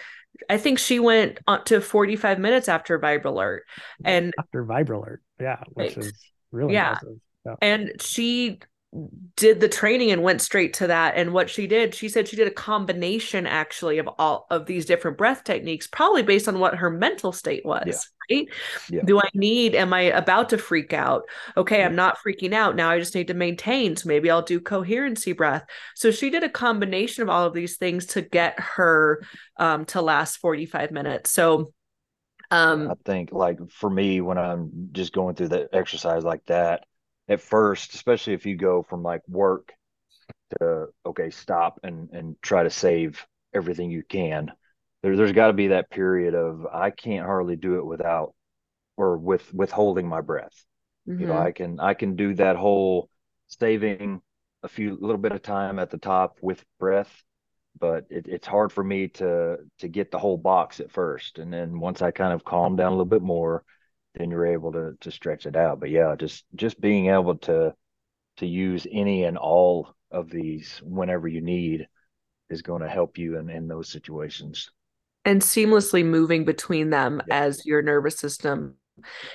I think she went up to 45 minutes after Vibralert. And after Vibralert, yeah, which right. is really yeah. yeah. And she did the training and went straight to that and what she did she said she did a combination actually of all of these different breath techniques probably based on what her mental state was yeah. right yeah. do i need am i about to freak out okay yeah. i'm not freaking out now i just need to maintain so maybe i'll do coherency breath so she did a combination of all of these things to get her um, to last 45 minutes so um, i think like for me when i'm just going through the exercise like that at first, especially if you go from like work to okay, stop and and try to save everything you can. There, there's got to be that period of I can't hardly do it without or with withholding my breath. Mm-hmm. You know, mm-hmm. I can I can do that whole saving a few little bit of time at the top with breath, but it, it's hard for me to to get the whole box at first, and then once I kind of calm down a little bit more, then you're able to to stretch it out. But yeah, just just being able to to use any and all of these whenever you need is going to help you in, in those situations. And seamlessly moving between them yeah. as your nervous system.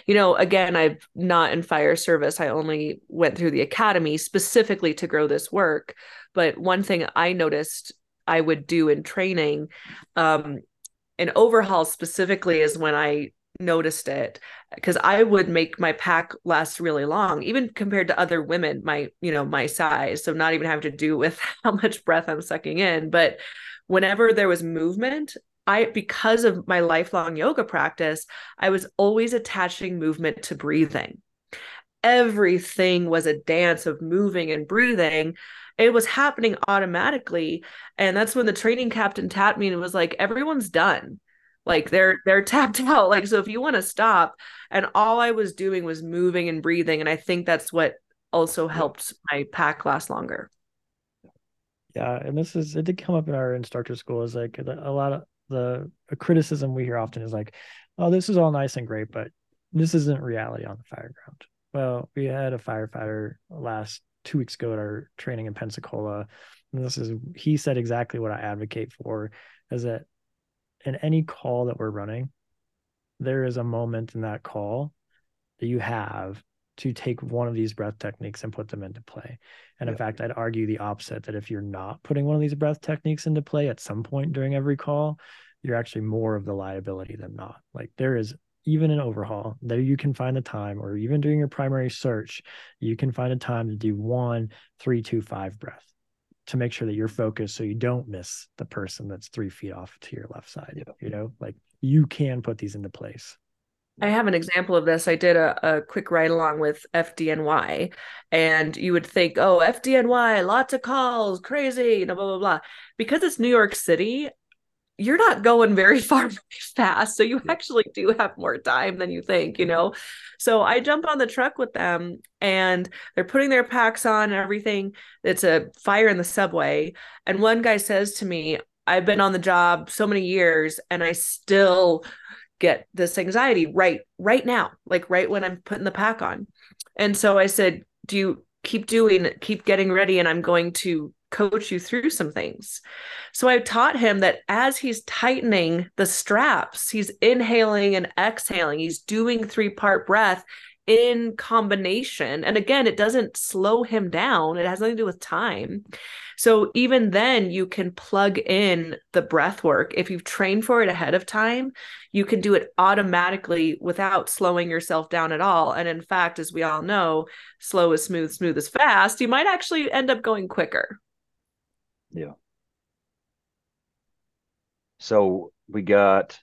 You know, again, I'm not in fire service. I only went through the academy specifically to grow this work. But one thing I noticed I would do in training, um, overhaul specifically, is when I noticed it because I would make my pack last really long, even compared to other women, my, you know, my size. So not even having to do with how much breath I'm sucking in. But whenever there was movement, I, because of my lifelong yoga practice, I was always attaching movement to breathing. Everything was a dance of moving and breathing. It was happening automatically. And that's when the training captain tapped me and was like, everyone's done. Like they're they're tapped out. Like so if you want to stop and all i was doing was moving and breathing and i think that's what also helped my pack last longer. Yeah and this is it did come up in our instructor school is like a lot of the criticism we hear often is like oh this is all nice and great but this isn't reality on the fire ground. Well we had a firefighter last two weeks ago at our training in pensacola and this is he said exactly what i advocate for is that in any call that we're running, there is a moment in that call that you have to take one of these breath techniques and put them into play. And in fact, I'd argue the opposite that if you're not putting one of these breath techniques into play at some point during every call, you're actually more of the liability than not. Like there is even an overhaul, there you can find a time, or even during your primary search, you can find a time to do one, three, two, five breath to make sure that you're focused so you don't miss the person that's three feet off to your left side. Yeah. You know, like you can put these into place. I have an example of this. I did a, a quick ride along with FDNY, and you would think, oh, FDNY, lots of calls, crazy, you know, blah, blah, blah. Because it's New York City, you're not going very far very fast. So you actually do have more time than you think, you know? So I jump on the truck with them and they're putting their packs on and everything. It's a fire in the subway. And one guy says to me, I've been on the job so many years and I still get this anxiety right right now like right when i'm putting the pack on and so i said do you keep doing keep getting ready and i'm going to coach you through some things so i taught him that as he's tightening the straps he's inhaling and exhaling he's doing three part breath in combination. And again, it doesn't slow him down, it has nothing to do with time. So even then, you can plug in the breath work. If you've trained for it ahead of time, you can do it automatically without slowing yourself down at all. And in fact, as we all know, slow is smooth, smooth is fast. You might actually end up going quicker. Yeah. So we got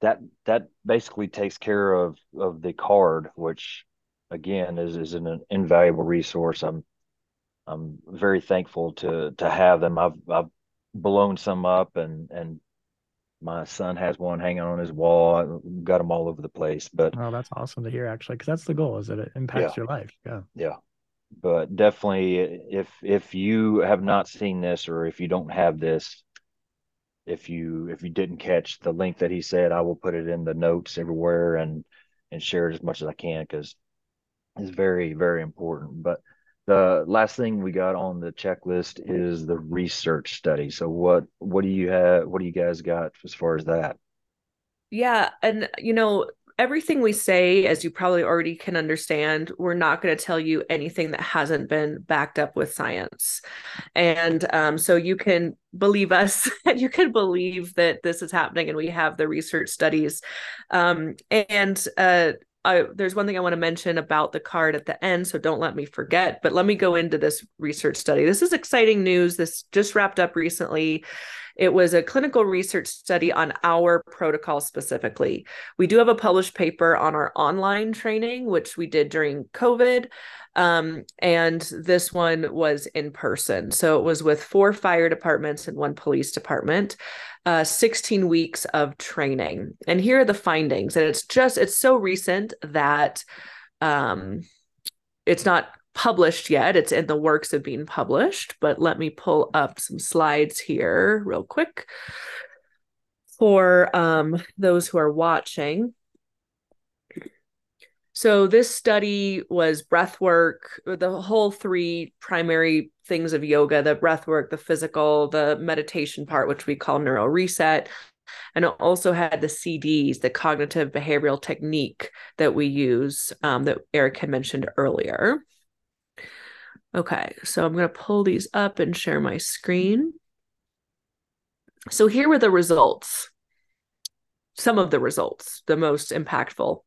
that that basically takes care of of the card, which again is is an invaluable resource. I'm I'm very thankful to to have them. I've I've blown some up and and my son has one hanging on his wall. I've got them all over the place. But oh, that's awesome to hear actually, because that's the goal is that it impacts yeah. your life. Yeah. Yeah. But definitely if if you have not seen this or if you don't have this, if you if you didn't catch the link that he said, I will put it in the notes everywhere and and share it as much as I can because it's very very important. But the last thing we got on the checklist is the research study. So what what do you have? What do you guys got as far as that? Yeah, and you know everything we say, as you probably already can understand, we're not going to tell you anything that hasn't been backed up with science. And um, so you can believe us and you can believe that this is happening and we have the research studies. Um, and uh, I, there's one thing I want to mention about the card at the end, so don't let me forget. But let me go into this research study. This is exciting news. This just wrapped up recently. It was a clinical research study on our protocol specifically. We do have a published paper on our online training, which we did during COVID. Um, and this one was in person. So it was with four fire departments and one police department. Uh, 16 weeks of training. And here are the findings. And it's just, it's so recent that um, it's not published yet. It's in the works of being published, but let me pull up some slides here real quick for um, those who are watching. So this study was breath work, the whole three primary things of yoga, the breath work, the physical, the meditation part, which we call neural reset. And it also had the CDs, the cognitive behavioral technique that we use um, that Eric had mentioned earlier. Okay, so I'm going to pull these up and share my screen. So here were the results. Some of the results, the most impactful.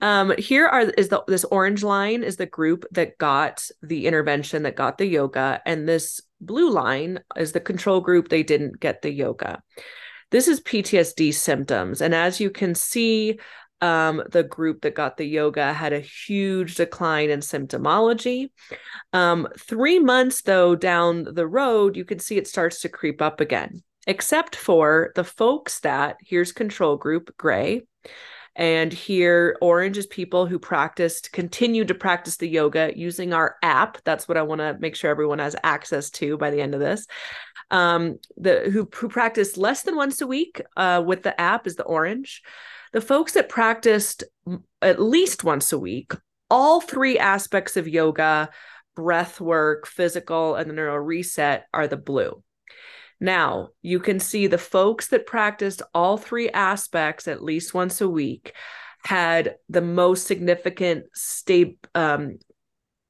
Um, here are is the this orange line is the group that got the intervention that got the yoga, and this blue line is the control group. They didn't get the yoga. This is PTSD symptoms, and as you can see, um, the group that got the yoga had a huge decline in symptomology. Um, three months, though, down the road, you can see it starts to creep up again, except for the folks that here's control group gray. And here, orange is people who practiced, continued to practice the yoga using our app. That's what I want to make sure everyone has access to by the end of this. Um, the who, who practiced less than once a week uh, with the app is the orange. The folks that practiced at least once a week, all three aspects of yoga, breath work, physical, and the neural reset are the blue. Now, you can see the folks that practiced all three aspects at least once a week had the most significant state um,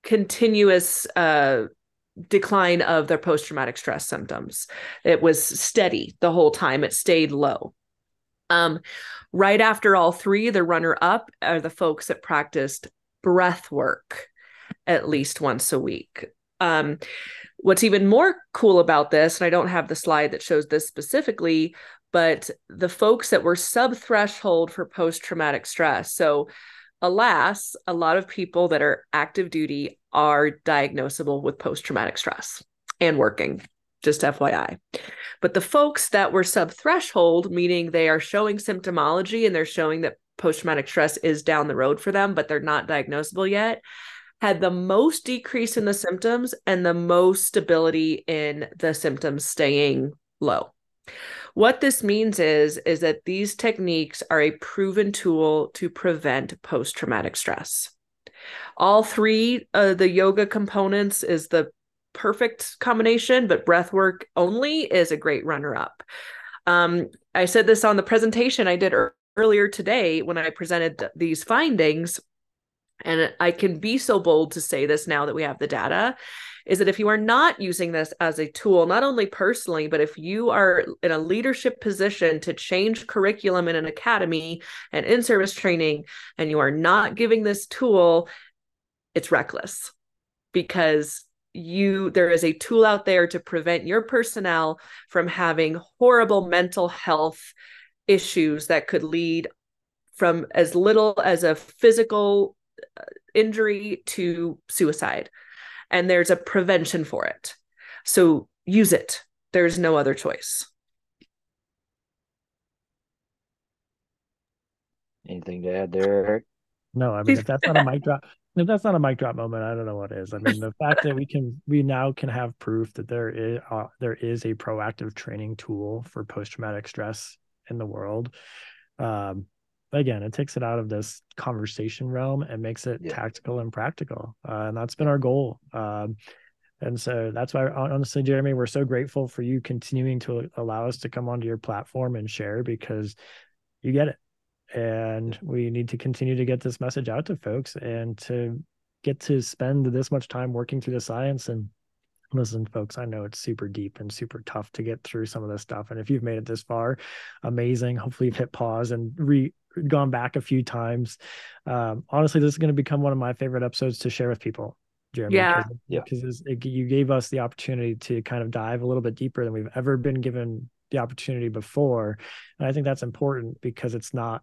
continuous uh, decline of their post traumatic stress symptoms. It was steady the whole time, it stayed low. Um, right after all three, the runner up are the folks that practiced breath work at least once a week. Um, what's even more cool about this, and I don't have the slide that shows this specifically, but the folks that were sub threshold for post traumatic stress. So, alas, a lot of people that are active duty are diagnosable with post traumatic stress and working just FYI. But the folks that were sub threshold, meaning they are showing symptomology and they're showing that post traumatic stress is down the road for them, but they're not diagnosable yet, had the most decrease in the symptoms and the most stability in the symptoms staying low. What this means is is that these techniques are a proven tool to prevent post-traumatic stress. All three of the yoga components is the perfect combination, but breath work only is a great runner up. Um, I said this on the presentation I did earlier today when I presented these findings. And I can be so bold to say this now that we have the data is that if you are not using this as a tool, not only personally, but if you are in a leadership position to change curriculum in an academy and in service training, and you are not giving this tool, it's reckless. Because you there is a tool out there to prevent your personnel from having horrible mental health issues that could lead from as little as a physical injury to suicide and there's a prevention for it so use it there's no other choice anything to add there eric no i mean if that's not a mic drop if that's not a mic drop moment, I don't know what is. I mean, the fact that we can we now can have proof that there is uh, there is a proactive training tool for post traumatic stress in the world. Um, again, it takes it out of this conversation realm and makes it yeah. tactical and practical, uh, and that's been our goal. Um, and so that's why, honestly, Jeremy, we're so grateful for you continuing to allow us to come onto your platform and share because you get it and we need to continue to get this message out to folks and to get to spend this much time working through the science and listen folks i know it's super deep and super tough to get through some of this stuff and if you've made it this far amazing hopefully you've hit pause and re gone back a few times um, honestly this is going to become one of my favorite episodes to share with people jeremy yeah because yeah. you gave us the opportunity to kind of dive a little bit deeper than we've ever been given the opportunity before and i think that's important because it's not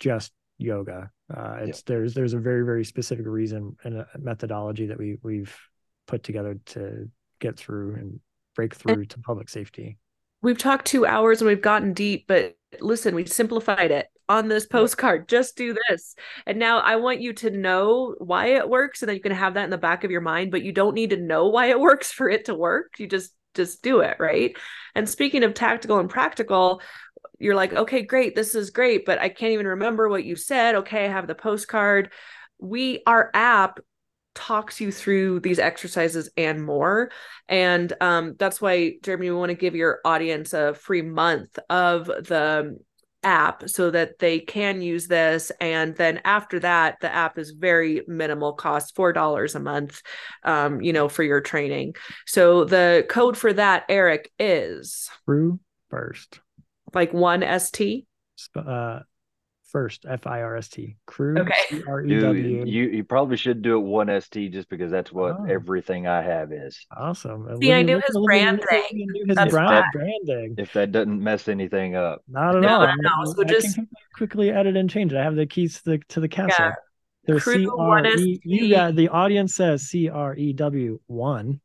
just yoga. Uh, it's yeah. there's there's a very very specific reason and a methodology that we we've put together to get through and break through and to public safety. We've talked two hours and we've gotten deep, but listen, we simplified it on this postcard. Just do this. And now I want you to know why it works and then you can have that in the back of your mind, but you don't need to know why it works for it to work. You just just do it, right? And speaking of tactical and practical, you're like, okay, great, this is great, but I can't even remember what you said. Okay, I have the postcard. We, our app talks you through these exercises and more. And um, that's why, Jeremy, we want to give your audience a free month of the app so that they can use this and then after that the app is very minimal cost four dollars a month um, you know for your training so the code for that eric is crew first like one ST? Uh, first F I R S T crew. Okay. You, you probably should do it one ST just because that's what oh. everything I have is. Awesome. And See, I knew his branding. His if that, branding. If that doesn't mess anything up. Not at no, all. No, so I just quickly edit and change it. I have the keys to the to the castle. Yeah. There's C R E. You got the audience says C R E W one.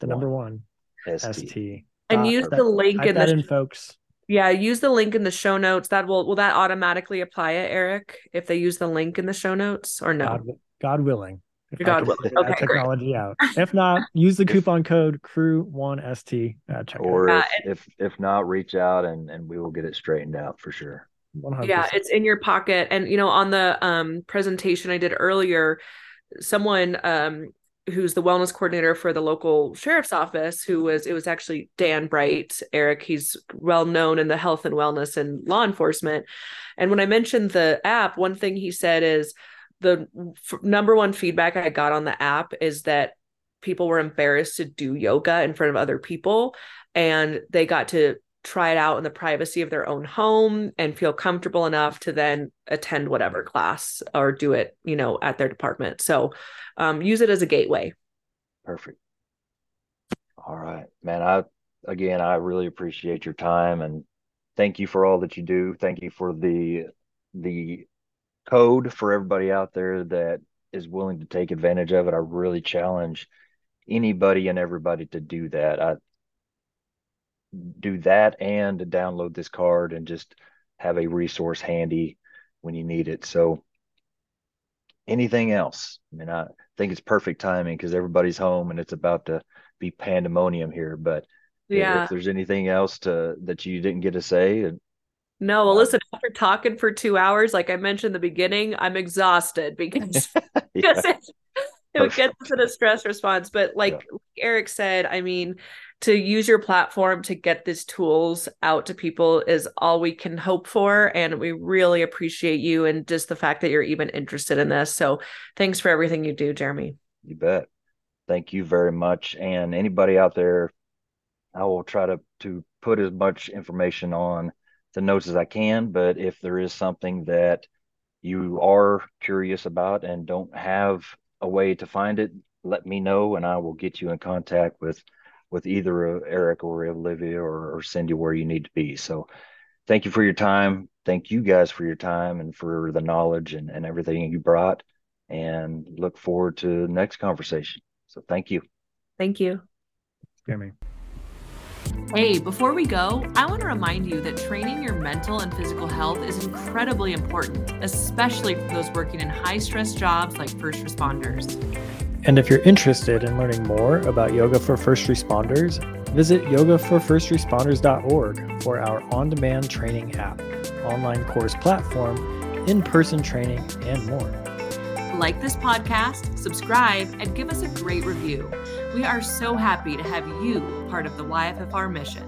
The one. number one. S T and uh, use the link in the in, folks. Yeah, use the link in the show notes. That will will that automatically apply it, Eric? If they use the link in the show notes or no? God, God willing. God willing. Okay, technology great. out. If not, use the coupon code crew one st at checkout. Or if, if if not, reach out and and we will get it straightened out for sure. 100%. Yeah, it's in your pocket. And you know, on the um presentation I did earlier, someone um who's the wellness coordinator for the local sheriff's office who was it was actually dan bright. Eric he's well known in the health and wellness and law enforcement. And when i mentioned the app one thing he said is the f- number one feedback i got on the app is that people were embarrassed to do yoga in front of other people and they got to try it out in the privacy of their own home and feel comfortable enough to then attend whatever class or do it you know at their department. So um, use it as a gateway. Perfect. All right. Man i again i really appreciate your time and thank you for all that you do. Thank you for the the code for everybody out there that is willing to take advantage of it. I really challenge anybody and everybody to do that. I do that and download this card and just have a resource handy when you need it. So anything else? I mean, I think it's perfect timing because everybody's home and it's about to be pandemonium here. But Yeah. If there's anything else to that you didn't get to say, no, well, listen, after talking for two hours, like I mentioned in the beginning, I'm exhausted because, because it, it gets us in a stress response. But like, yeah. like Eric said, I mean, to use your platform to get these tools out to people is all we can hope for. And we really appreciate you and just the fact that you're even interested in this. So thanks for everything you do, Jeremy. You bet. Thank you very much. And anybody out there, I will try to to put as much information on the notes as I can. But if there is something that you are curious about and don't have a way to find it, let me know and I will get you in contact with with either Eric or Olivia or, or Cindy where you need to be. So thank you for your time. Thank you guys for your time and for the knowledge and, and everything you brought. And look forward to the next conversation. So thank you. Thank you. Jeremy. Hey, before we go, I want to remind you that training your mental and physical health is incredibly important, especially for those working in high stress jobs like first responders. And if you're interested in learning more about yoga for first responders, visit yogaforfirstresponders.org for our on demand training app, online course platform, in person training, and more. Like this podcast, subscribe, and give us a great review. We are so happy to have you part of the YFFR mission.